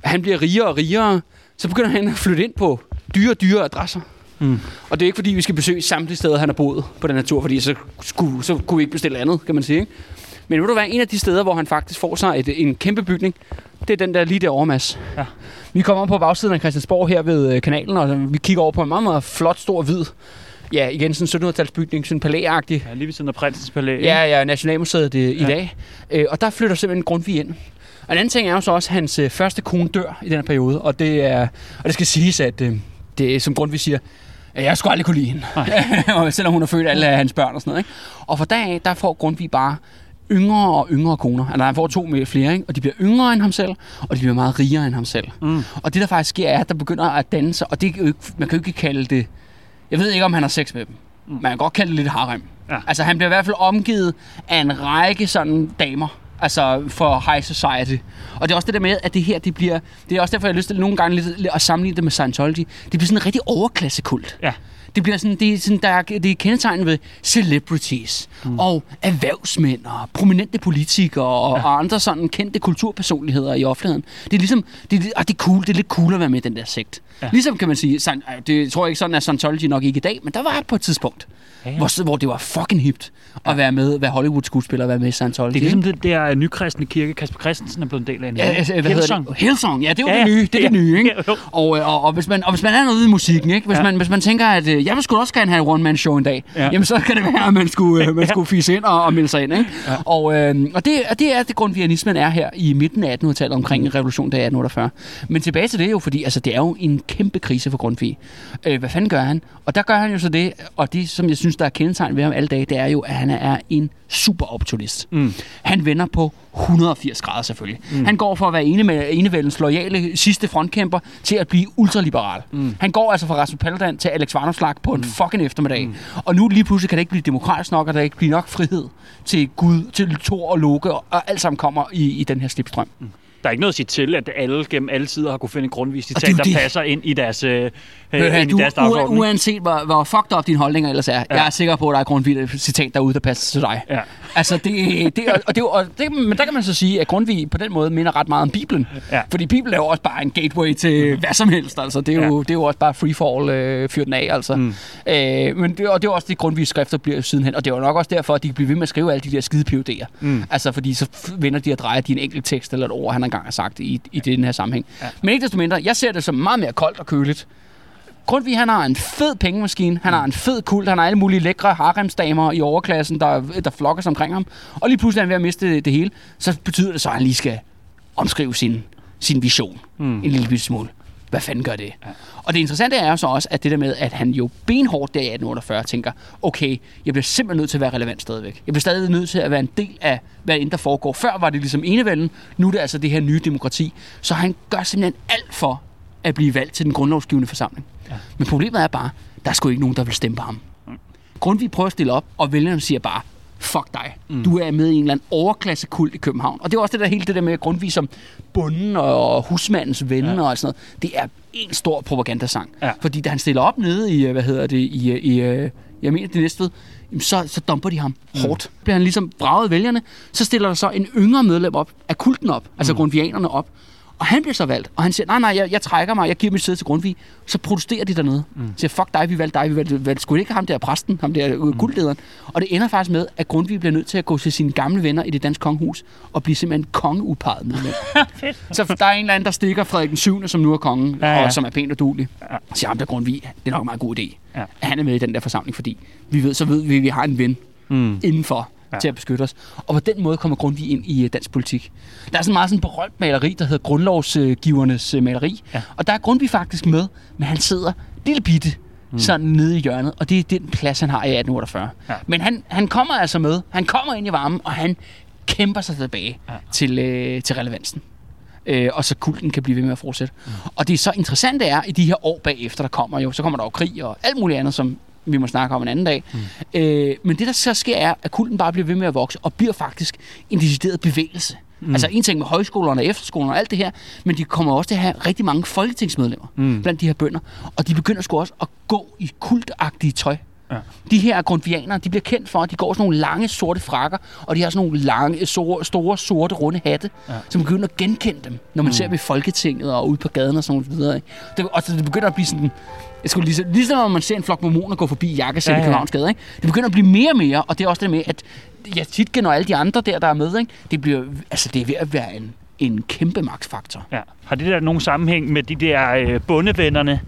han bliver rigere og rigere, så begynder han at flytte ind på dyre og dyre adresser. Mm. Og det er ikke fordi, vi skal besøge samtlige steder, han har boet på den her tur, fordi så, skulle, så kunne vi ikke bestille andet, kan man sige. Ikke? Men ved du hvad, en af de steder, hvor han faktisk får sig et, en kæmpe bygning, det er den der lige derovre, Mads. Ja. Vi kommer på bagsiden af Christiansborg her ved øh, kanalen, og vi kigger over på en meget, meget flot, stor, hvid, ja, igen sådan en 1700-talsbygning, sådan palæagtig. Ja, lige ved siden af Prinsens Palæ. ikke? Ja, ja, Nationalmuseet det, i Ja. dag. Øh, og der flytter simpelthen Grundtvig ind. Og en anden ting er jo så også, at hans øh, første kone dør i den her periode, og det, er, og det skal siges, at øh, det er, som Grundtvig siger, jeg skulle aldrig kunne lide hende. Og selvom hun har født alle hans børn og sådan noget. Ikke? Og fra dag af, der får Grundtvig bare yngre og yngre koner. Altså han får to med flere, ikke? og de bliver yngre end ham selv, og de bliver meget rigere end ham selv. Mm. Og det der faktisk sker, er, at der begynder at danne sig, og det er jo ikke, man kan jo ikke kalde det... Jeg ved ikke, om han har sex med dem. Mm. Man kan godt kalde det lidt harem. Ja. Altså han bliver i hvert fald omgivet af en række sådan damer, altså for high society. Og det er også det der med, at det her, det bliver... Det er også derfor, jeg har lyst til nogle gange lidt, at sammenligne det med Scientology. Det bliver sådan en rigtig overklassekult. Ja. Det bliver sådan, det er, sådan, der er, det er kendetegnet ved celebrities mm. og erhvervsmænd og prominente politikere og, ja. og andre sådan kendte kulturpersonligheder i offentligheden. Det er ligesom, det er, ah, det er cool, det er lidt cool at være med i den der sekt. Ja. Ligesom kan man sige, det tror jeg ikke sådan, at Scientology nok ikke i dag, men der var på et tidspunkt, Ja, ja, ja. Hvor, hvor det var fucking hipt at være med, være Hollywood-skuespiller og være med i Scientology. Det er ligesom det der nykristne kirke, Kasper Christensen er blevet en del af. nu. Ja, altså, hvad Hillsong. det? Hillsong, ja, det er jo Ja, det nye, det er Ja. det nye, ikke? Ja. Og, øh, og, og, hvis man, og hvis man er noget i musikken, ikke? Hvis, Ja. man, hvis man tænker, at øh, jeg vil sgu også gerne have et one-man-show en dag, Ja. ja. jamen så kan det være, at man skulle, øh, man skulle fise ind og, og melde sig ind, ikke? Ja. Og, øh, og, det, og det er det grundvianismen er her i midten af 1800-tallet omkring en revolution, der er 1848. Men tilbage til det jo, fordi altså, det er jo en kæmpe krise for Grundtvig. Øh, hvad fanden gør han? Og der gør han jo så det, og det som jeg synes, der er kendetegn ved ham alle dage, det er jo, at han er en super opportunist. Mm. Han vender på 180 grader selvfølgelig. Mm. Han går fra at være ene med enevældens loyale sidste frontkæmper til at blive ultraliberal. Mm. Han går altså fra Rasmus Paludan til Alex Varnopslag på en mm. fucking eftermiddag. Mm. Og nu lige pludselig kan det ikke blive demokratisk nok, og der ikke blive nok frihed til Gud, til Thor og Loke, og alt sammen kommer i, i den her slipstrøm. Mm der er ikke noget at sige til, at alle gennem alle sider har kunne finde en grundvis citat, der det. passer ind i deres, øh, Hør, ind du, i deres dagsorden. Uanset hvor, hvor fucked up dine holdninger ellers er, ja. jeg er sikker på, at der er grundvis citat derude, der passer til dig. Ja. Altså, det, det, og det, og det, men der kan man så sige, at Grundtvig på den måde minder ret meget om Bibelen. Ja. Fordi Bibelen er jo også bare en gateway til hvad som helst. Altså, det, er jo, ja. det er jo også bare freefall, øh, fyr den af. Altså. Mm. Øh, men det, og det er også det, Grundtvigs skrifter bliver sidenhen. Og det er jo nok også derfor, at de kan blive ved med at skrive alle de der skide PUD'er. Mm. Altså, fordi så vender de at dreje de en enkelt tekst eller et ord, han engang har sagt i, i den her sammenhæng. Ja. Men ikke desto mindre, jeg ser det som meget mere koldt og køligt. Grundtvig, han har en fed pengemaskine, han har en fed kult, han har alle mulige lækre haremsdamer i overklassen, der, der flokker sig omkring ham. Og lige pludselig er han ved at miste det, det hele. Så betyder det så, at han lige skal omskrive sin, sin vision mm. en lille smule. Hvad fanden gør det? Ja. Og det interessante er jo så også, at det der med, at han jo benhårdt der i 1848 tænker, okay, jeg bliver simpelthen nødt til at være relevant stadigvæk. Jeg bliver stadig nødt til at være en del af, hvad end der foregår. Før var det ligesom enevælden, nu er det altså det her nye demokrati. Så han gør simpelthen alt for at blive valgt til den grundlovsgivende forsamling. Ja. Men problemet er bare, der er sgu ikke nogen, der vil stemme på ham. Grundtvig prøver at stille op, og vælgerne siger bare, fuck dig. Mm. Du er med i en eller anden overklassekult i København. Og det er også det der hele det der med Grundtvig som bunden og husmandens ven ja. og sådan noget. Det er en stor propagandasang. Ja. Fordi da han stiller op nede i, hvad hedder det, i, i, i jeg mener det næste så, så dumper de ham mm. hårdt. Bliver han ligesom braget vælgerne, så stiller der så en yngre medlem op, af kulten op, altså mm. grundvianerne op, og han bliver så valgt, og han siger, nej, nej, jeg, jeg trækker mig, jeg giver mit sæde til Grundtvig. Så protesterer de dernede. Mm. Siger, fuck dig, vi valgte dig, vi valgte, valgte skulle ikke ham der præsten, ham der mm. guldlederen. Og det ender faktisk med, at Grundtvig bliver nødt til at gå til sine gamle venner i det danske kongehus, og blive simpelthen kongeudpeget medlem. så der er en eller anden, der stikker Frederik den 7., som nu er kongen, ja, ja. og som er pænt og dulig. Ja. Siger ham der Grundtvig, det er nok en meget god idé. Ja. At han er med i den der forsamling, fordi vi ved, så ved vi, at vi har en ven mm. indenfor ja. til at beskytte os. Og på den måde kommer Grundtvig ind i øh, dansk politik. Der er sådan meget sådan berømt maleri, der hedder Grundlovsgivernes øh, maleri. Ja. Og der er Grundtvig faktisk med, men han sidder lille bitte mm. sådan nede i hjørnet, og det er den plads, han har i 1848. Ja. Men han, han kommer altså med, han kommer ind i varmen, og han kæmper sig tilbage ja. til, øh, til relevansen. Øh, og så kulten kan blive ved med at fortsætte. Mm. Og det er så interessant det er, i de her år bagefter, der kommer jo, så kommer der jo krig og alt muligt andet, som vi må snakke om en anden dag. Mm. Øh, men det, der så sker, er, at kulten bare bliver ved med at vokse, og bliver faktisk en decideret bevægelse. Mm. Altså en ting med højskolerne og efterskolerne og alt det her, men de kommer også til at have rigtig mange folketingsmedlemmer mm. blandt de her bønder. Og de begynder sgu også at gå i kultagtige tøj. Ja. De her grundvianere, de bliver kendt for, at de går sådan nogle lange sorte frakker, og de har sådan nogle lange, store, store sorte, runde hatte, ja. som begynder at genkende dem, når man mm. ser dem i Folketinget og ude på gaden og sådan noget. Det, og så det begynder at blive sådan jeg skulle lige, ligesom når man ser en flok mormoner gå forbi jakkesæt ja, ja. i Københavns Gade, ikke? Det begynder at blive mere og mere, og det er også det med, at ja, Titgen og alle de andre der, der er med, ikke? Det, bliver, altså, det er ved at være en, en kæmpe magtfaktor. Ja. Har det der nogen sammenhæng med de der øh, bundevennerne?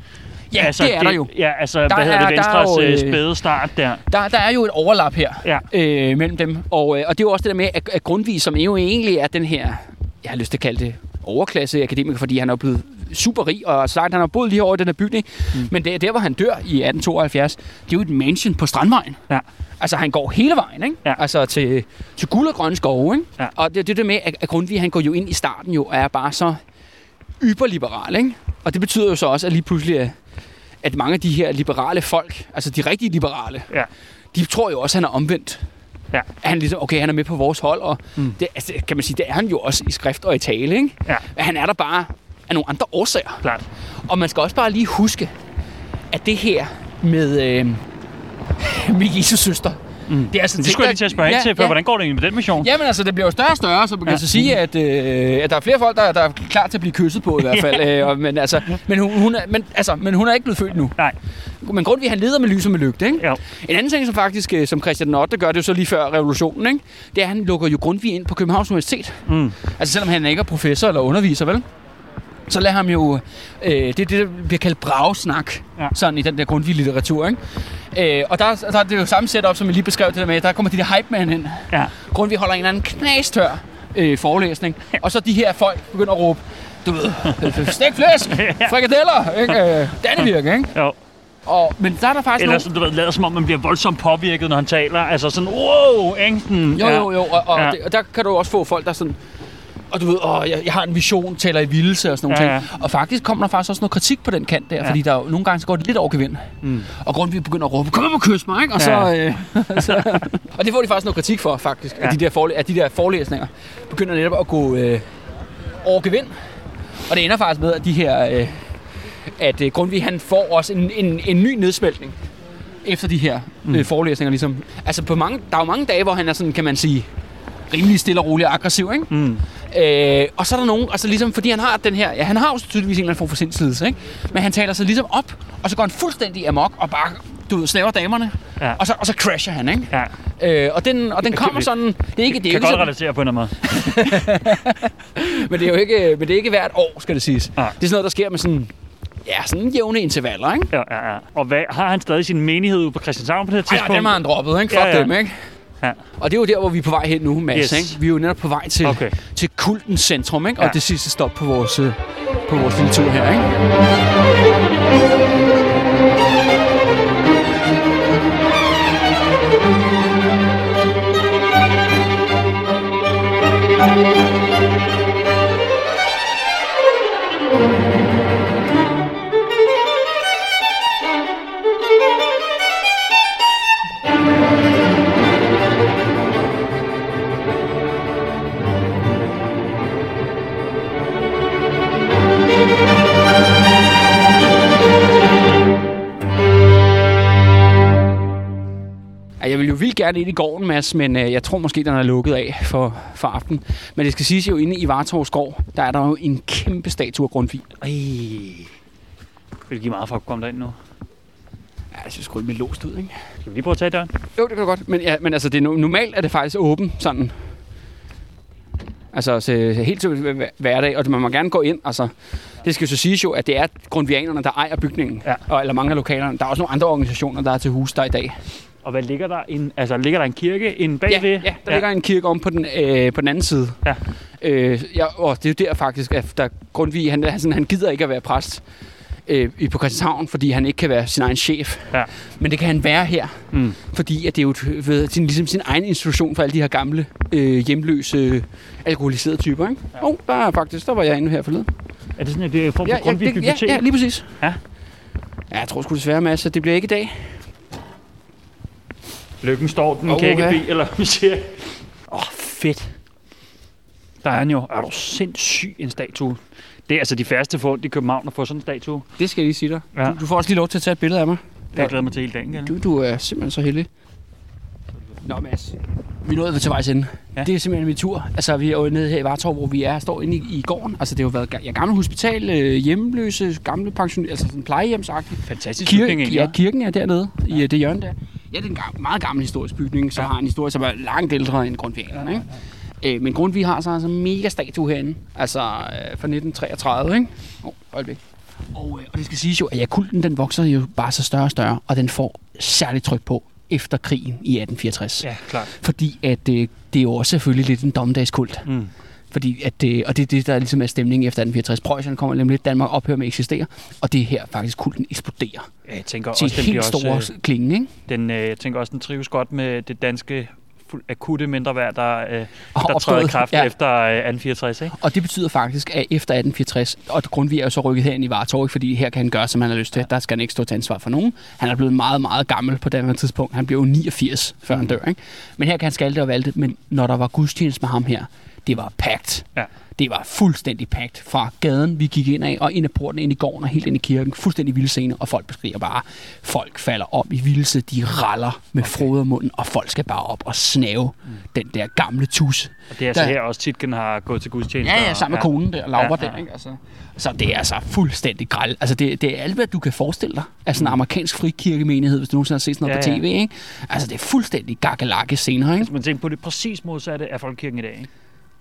Ja, altså, det er det, der jo. Ja, altså, der hvad hedder det, Venstres jo, øh, øh, spæde start der? der? Der er jo et overlap her ja. øh, mellem dem, og, øh, og det er jo også det der med, at, at Grundtvig, som jo egentlig er den her, jeg har lyst til at kalde det overklasse akademiker, fordi han er blevet super rig, og sagt, han har boet lige over i den her bygning. Mm. Men det er der, hvor han dør i 1872. Det er jo et mansion på Strandvejen. Ja. Altså, han går hele vejen, ikke? Ja. Altså, til, til guld og grønne skove, ikke? Ja. Og det, det det med, at Grundtvig, han går jo ind i starten jo, og er bare så yberliberal, ikke? Og det betyder jo så også, at lige pludselig, at mange af de her liberale folk, altså de rigtige liberale, ja. de tror jo også, at han er omvendt. Ja. Han ligesom, okay, han er med på vores hold, og mm. det, altså, kan man sige, det er han jo også i skrift og i tale, ikke? Ja. Men han er der bare af nogle andre årsager. Klart. Og man skal også bare lige huske, at det her med, øh, med Jesus søster, Mm. Det, er altså, det skulle jeg lige til at spørge ja, ind til, for ja. hvordan går det egentlig med den mission? Jamen altså, det bliver jo større og større, så man kan ja. så sige, at, øh, at der er flere folk, der, der er klar til at blive kysset på i hvert fald. øh, og, men, altså, men, hun, hun er, men, altså, men hun er ikke blevet født nu. Nej. Men Grundtvig, han leder med lys og med lygte. Ikke? Jo. En anden ting, som faktisk, øh, som Christian den 8. gør, det jo så lige før revolutionen, ikke? det er, at han lukker jo Grundtvig ind på Københavns Universitet. Mm. Altså selvom han ikke er professor eller underviser, vel? Så lad ham jo... Øh, det er det, der bliver kaldt bragsnak, ja. sådan i den der grundvige litteratur, ikke? Øh, og der, der er det jo samme setup, som jeg lige beskrev det der med, der kommer de der hype man ind. Ja. Grundtvig holder en eller anden knastør øh, forelæsning, og så de her folk begynder at råbe, du ved, stik flæsk, frikadeller, ikke? Øh, Dannevirke, ikke? Jo. Og, men der er der faktisk Eller sådan, du ved, lader som om, man bliver voldsomt påvirket, når han taler. Altså sådan, wow, ikke? Sådan, Jo, jo, jo, og, og, ja. det, og der kan du også få folk, der sådan... Og du ved, åh, jeg, jeg har en vision, taler i vildelse og sådan nogle Ja, ja, ting. Og faktisk kommer der faktisk også noget kritik på den kant der, Ja. fordi der er jo nogle gange så går det lidt over gevind. Mm. Og grund vi begynder at råbe, kom og kys mig, ikke? Og, Ja. så, øh, så, og det får de faktisk noget kritik for, faktisk, ja. Ja. at, de der forlæ- at de der forelæsninger begynder netop at gå øh, over gevind. Og det ender faktisk med, at de her... Øh, at øh, Grundtvig han får også en, en, en ny nedsmeltning efter de her mm. øh, forelæsninger. Ligesom. Altså på mange, der er jo mange dage, hvor han er sådan, kan man sige, rimelig stille og rolig og aggressiv, ikke? Mm. Øh, og så er der nogen, altså ligesom, fordi han har den her, ja, han har jo tydeligvis en eller anden form for sindslidelse, ikke? Men han taler sig ligesom op, og så går han fuldstændig amok og bare, du ved, slaver damerne. Ja. Og, så, og så crasher han, ikke? Ja, Øh, og den, og den kommer sådan, det er ikke, det er kan ikke godt sådan, relatere på en måde. men det er jo ikke, men det er ikke hvert år, skal det siges. Nej. Det er sådan noget, der sker med sådan, ja, sådan jævne intervaller, ikke? Ja, ja, ja. Og hvad, har han stadig sin menighed ude på Christianshavn på det her Ej, tidspunkt? ja, dem har han droppet, ikke? Fuck Ja, ja. dem, ikke? Ja. Og det er jo der, hvor vi er på vej hen nu, Mads, Yes. ikke? Vi er jo netop på vej til, Okay. til kultens centrum, ikke? Og Ja. det sidste stop på vores, øh, på vores lille tur her, ikke? Jo vildt gerne ind i gården, Mads, men øh, jeg tror måske, den er lukket af for, for aften. Men det skal siges jo, inde i Vartov Skov, der er der jo en kæmpe statue af Grundtvig. Ej. Vil give meget for at komme derind nu? Ja, jeg synes sgu lidt låst ud, ikke? Skal vi lige prøve at tage døren? Jo, det kan du godt. Men, ja, men altså, det er, no- normalt er det faktisk åben sådan. Altså, så, helt til hver- hverdag, og man må gerne gå ind. Altså, det skal jo så siges jo, at det er grundvianerne, der ejer bygningen. Ja. Og, eller mange af lokalerne. Der er også nogle andre organisationer, der er til hus der i dag. Og hvad ligger der? En, altså, ligger der en kirke inde bagved? Ja, ja der ja. ligger en kirke om på den, øh, på den anden side. Ja. Øh, ja, og det er jo der faktisk, at der Grundtvig, han, han, sådan, han gider ikke at være præst øh, i- på Christianshavn, fordi han ikke kan være sin egen chef. Ja. Men det kan han være her, Mm. fordi at det er jo et, ved, sin, ligesom sin egen institution for alle de her gamle, øh, hjemløse, alkoholiserede typer. Ikke? Ja. Oh, der er faktisk, der var jeg inde her forleden. Er det sådan, at det er en form for Ja, ja, Grundtvig det, ja, bibliotek? ja, lige præcis. Ja. Ja, jeg tror sgu desværre, Mads, at det bliver ikke i dag. Lykken står, den ikke ja. bi, eller hvad man siger. Åh, oh, fedt. Der er han jo. Er du sindssyg en statue? Det er altså de færreste fund i København at få sådan en statue. Det skal jeg lige sige dig. Ja. Du, du får også lige lov til at tage et billede af mig. Det har jeg glædet mig til hele dagen, kan Du, du er simpelthen så heldig. Nå, Mads. Vi er nået til vejs ende. Ja. Ja. Det er simpelthen min tur. Altså, vi er jo nede her i Vartov, hvor vi er, står inde i, i gården. Altså, det har jo været ja, gammel hospital, øh, hjemløse, gamle pension, altså sådan plejehjemsagtigt. Fantastisk Kirke, bygning, ja, ja. kirken er dernede i øh, det hjørne der. Ja, det er en gam- meget gammel historisk bygning, som Ja. ja. har en historie, som er langt ældre end Grundtvigerne, ikke? Øh, men Grundtvig har så altså en mega statue herinde, altså øh, fra 1933, ikke? Oh, hold væk. Og, øh, og det skal siges jo, at ja, kulten den vokser jo bare så større og større, og den får særligt tryk på efter krigen i 1864. Ja, klart. Fordi at øh, det er jo også selvfølgelig lidt en dommedagskult. Mm. Fordi at, øh, og det er det, der ligesom er stemningen efter 1864. Preussen kommer nemlig lidt, Danmark ophører med at eksistere, og det er her faktisk kulten eksploderer Ja, jeg tænker til også, den helt store også, øh, klingen, ikke? den, øh, jeg tænker også, den trives godt med det danske akutte mindreværd, der, øh, der opstået, træder i kraft ja. ja. efter øh, 1864, ikke? Og det betyder faktisk, at efter 1864, og Grundtvig er jo så rykket herind i Vartov, fordi her kan han gøre, som han har lyst til. Der skal han ikke stå til ansvar for nogen. Han er blevet meget, meget gammel på det her tidspunkt. Han bliver jo 89, før han dør. Ikke? Men her kan han skalte og valte. Men når der var gudstjeneste med ham her, det var pagt. Ja. Det var fuldstændig pagt fra gaden, vi gik ind af, og ind ad porten, ind i gården og helt ind i kirken. Fuldstændig vilde scene, og folk beskriver bare. Folk falder om i vildelse, de raller med okay. frodermunden, og folk skal bare op og snave mm. den der gamle tus. Og det er altså Der- her også Titken har gået til gudstjeneste. Ja, ja, sammen med konen der, Laura Ja, ja, ja. der, ikke? Altså, så det er altså fuldstændig græld. Altså, det, det er alt, hvad du kan forestille dig af sådan en amerikansk frikirkemenighed, hvis du nogensinde har set sådan noget Mm. Ja, på tv, ikke? Altså, det er fuldstændig gakkelakke scener, ikke? Hvis man tænker på det præcis modsatte af folkekirken i dag, ikke?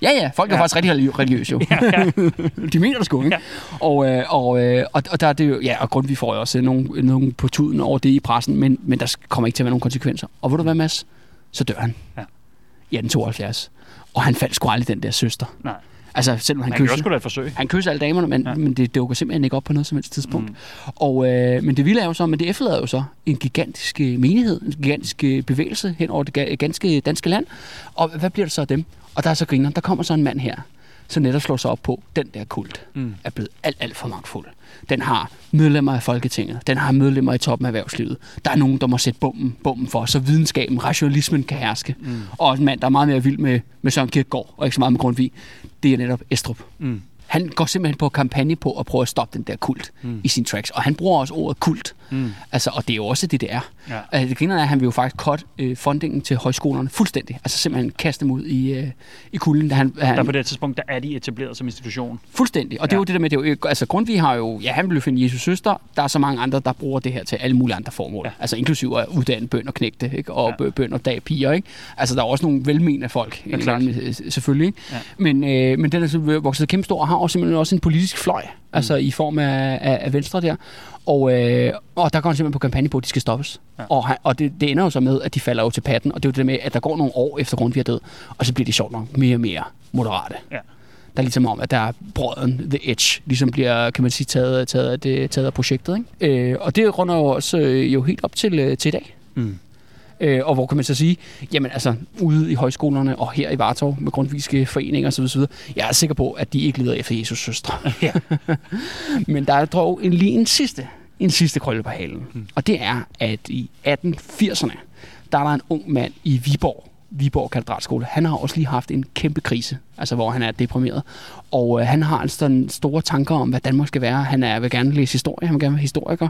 Ja, ja, folk er Ja. faktisk rigtig religi- religiøse jo. Ja, ja. De mener det sgu, ikke? Ja. Og, øh, og, øh, og, og der er det jo, ja, og grund vi får jo også nogen, nogen på tuden over det i pressen, men, men der kommer ikke til at være nogen konsekvenser. Og ved du hvad, Mads? Så dør han. Ja. I 1872. Og han faldt sgu aldrig den der søster. Nej. Altså, selvom han Han gjorde kysser. sgu da et forsøg. Han kysser alle damerne, men, Ja. men det dukker simpelthen ikke op på noget som helst tidspunkt. Mm. Og, øh, men det vilde er jo så, men det efterlader jo så en gigantisk øh, menighed, en gigantisk øh, bevægelse hen over det ga- ganske danske land. Og hvad bliver det så af dem? Og der er så griner, der kommer så en mand her, som netop slår sig op på, den der kult Mm. er blevet alt, alt for magtfuld. Den har medlemmer af Folketinget. Den har medlemmer i toppen af erhvervslivet. Der er nogen, der må sætte bomben, bomben for, så videnskaben, rationalismen kan herske. Mm. Og en mand, der er meget mere vild med, med Søren Kierkegaard, og ikke så meget med Grundtvig, det er netop Estrup. Mm. Han går simpelthen på kampagne på at prøve at stoppe den der kult mm. i sine tracks. Og han bruger også ordet kult. Mm. Altså, og det er jo også det, det er. Ja. Altså, det griner er, at han vil jo faktisk cut øh, fundingen til højskolerne fuldstændig. Altså simpelthen kaste dem ud i, øh, i kulden. Da han, han, Der på det tidspunkt, der er de etableret som institution. Fuldstændig. Og det er Ja. jo det der med, det er jo, altså Grundtvig har jo, ja, han jo finde Jesus søster. Der er så mange andre, der bruger det her til alle mulige andre formål. Ja. Ja. Altså inklusiv at uddanne bøn og knægte, ikke? Og Ja. ja. bøn og dag piger, ikke? Altså der er også nogle velmenende folk, Ja, ja, klart. selvfølgelig, ikke? Ja. Men, øh, men den er så vokset kæmpe stor og har også simpelthen også en politisk fløj, altså i form af, af, af Venstre der. Og, øh, og der går han simpelthen på kampagne på, at de skal stoppes. Ja. Og, han, og det, det ender jo så med, at de falder jo til patten, og det er jo det med, at der går nogle år efter Grundtvig er død, og så bliver de sjovt nok mere og mere moderate. Ja. Der er ligesom om, at der er brøden, the edge, ligesom bliver, kan man sige, taget, taget, af, det, taget af projektet. Ikke? Øh, og det runder jo også øh, jo helt op til, øh, til i dag. Mm. Øh, og hvor kan man så sige, jamen altså, ude i højskolerne og her i Vartov med grundviske foreninger osv., osv., jeg er sikker på, at de ikke leder efter Jesus søstre. Ja. Men der er dog en, lige en sidste, en sidste krølle på halen. Mm. Og det er, at i 1880'erne, der er der en ung mand i Viborg, Viborg Katedralskole. Han har også lige haft en kæmpe krise, altså hvor han er deprimeret. Og øh, han har altså sådan store tanker om, hvad Danmark skal være. Han er, vil gerne læse historie, han vil gerne være historiker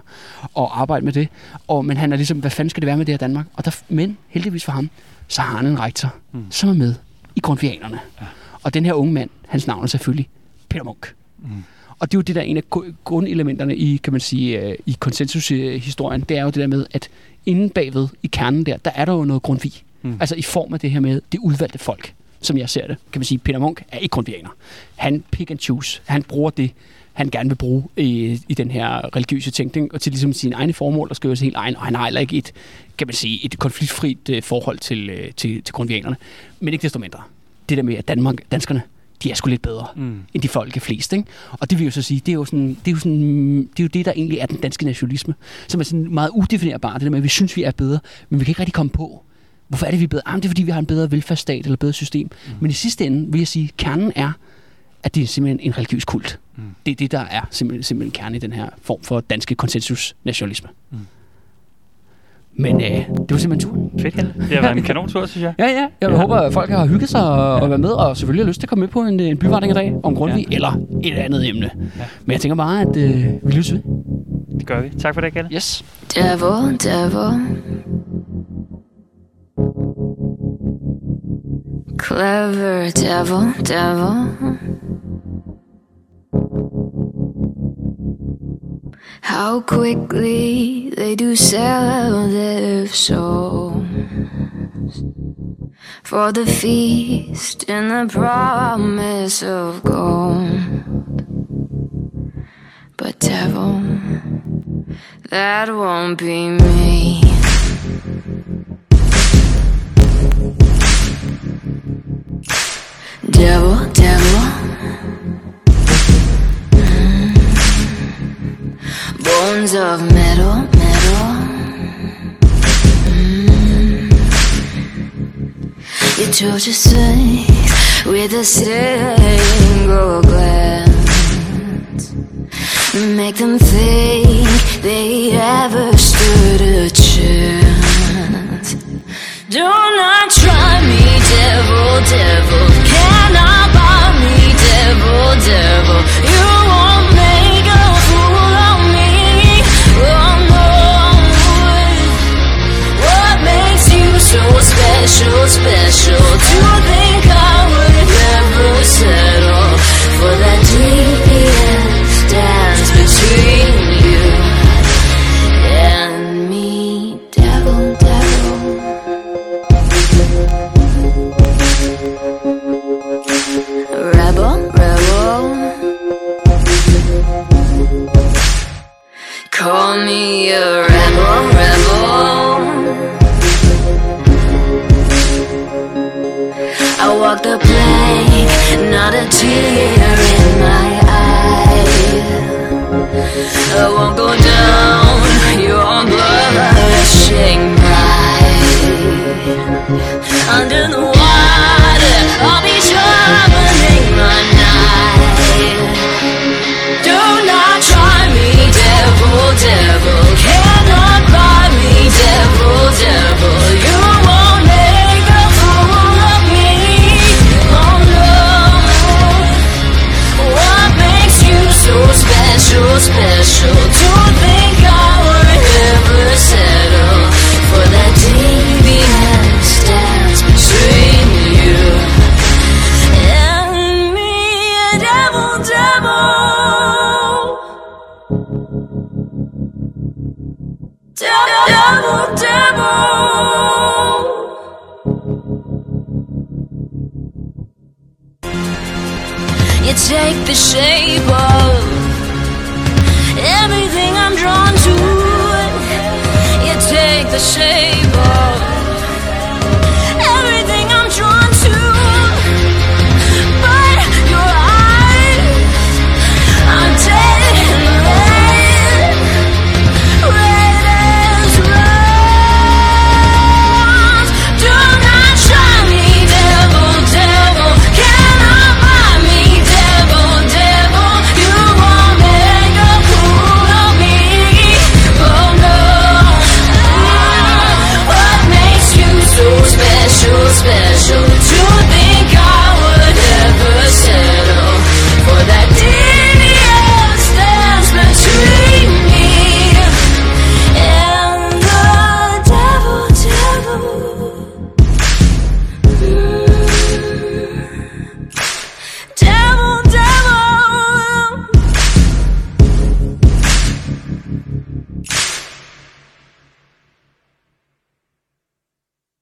og arbejde med det. Og, men han er ligesom, hvad fanden skal det være med det her Danmark? Og der, men heldigvis for ham, så har han en rektor, mm. som er med i grundvianerne. Ja. Og den her unge mand, hans navn er selvfølgelig Peter Munk. Mm. Og det er jo det der er en af gru- grundelementerne i, kan man sige, øh, i konsensushistorien, det er jo det der med, at inde bagved i kernen der, der er der jo noget grundvig. Mm. Altså i form af det her med det udvalgte folk, som jeg ser det. Kan man sige, Peter Munk er ikke grundvianer. Han pick and choose. Han bruger det, han gerne vil bruge i, i den her religiøse tænkning, og til ligesom sine egne formål, og skrive sin helt egen, og han har heller ikke et, kan man sige, et konfliktfrit øh, forhold til, øh, til, til grundvianerne. Men ikke desto mindre. Det der med, at Danmark, danskerne, de er sgu lidt bedre mm. end de folk er flest. Ikke? Og det vil jo så sige, det er jo, sådan, det, er jo sådan, det er jo det, der egentlig er den danske nationalisme, som er sådan meget udefinerbar. Det der med, at vi synes, vi er bedre, men vi kan ikke rigtig komme på, hvorfor er det, vi er bedre? Jamen, det er, fordi vi har en bedre velfærdsstat eller bedre system. Mm. Men i sidste ende vil jeg sige, kernen er, at det er simpelthen en religiøs kult. Mm. Det er det, der er simpelthen, simpelthen kernen i den her form for danske konsensusnationalisme. Mm. Men øh, det var simpelthen turen. Fedt, Helle. Det har været en kanontur, synes jeg. Ja, ja. Jeg ja. håber, at folk har hygget sig og, og været med, og selvfølgelig har lyst til at komme med på en, en byvandring i dag om Grundtvig, ja. eller et andet emne. Ja. Men jeg tænker bare, at øh, vi lyttes ved. Det gør vi. Tak for det, Kalle. Yes. Devil, devil. Clever devil, devil. How quickly they do sell their souls for the feast and the promise of gold. But devil, that won't be me. Bones of metal, metal. Mm. You told your strength with a single glance. Make them think they ever stood a chance. Do not try me, devil, devil. Cannot buy me, devil, devil. You special, special? To think I would never settle for that deep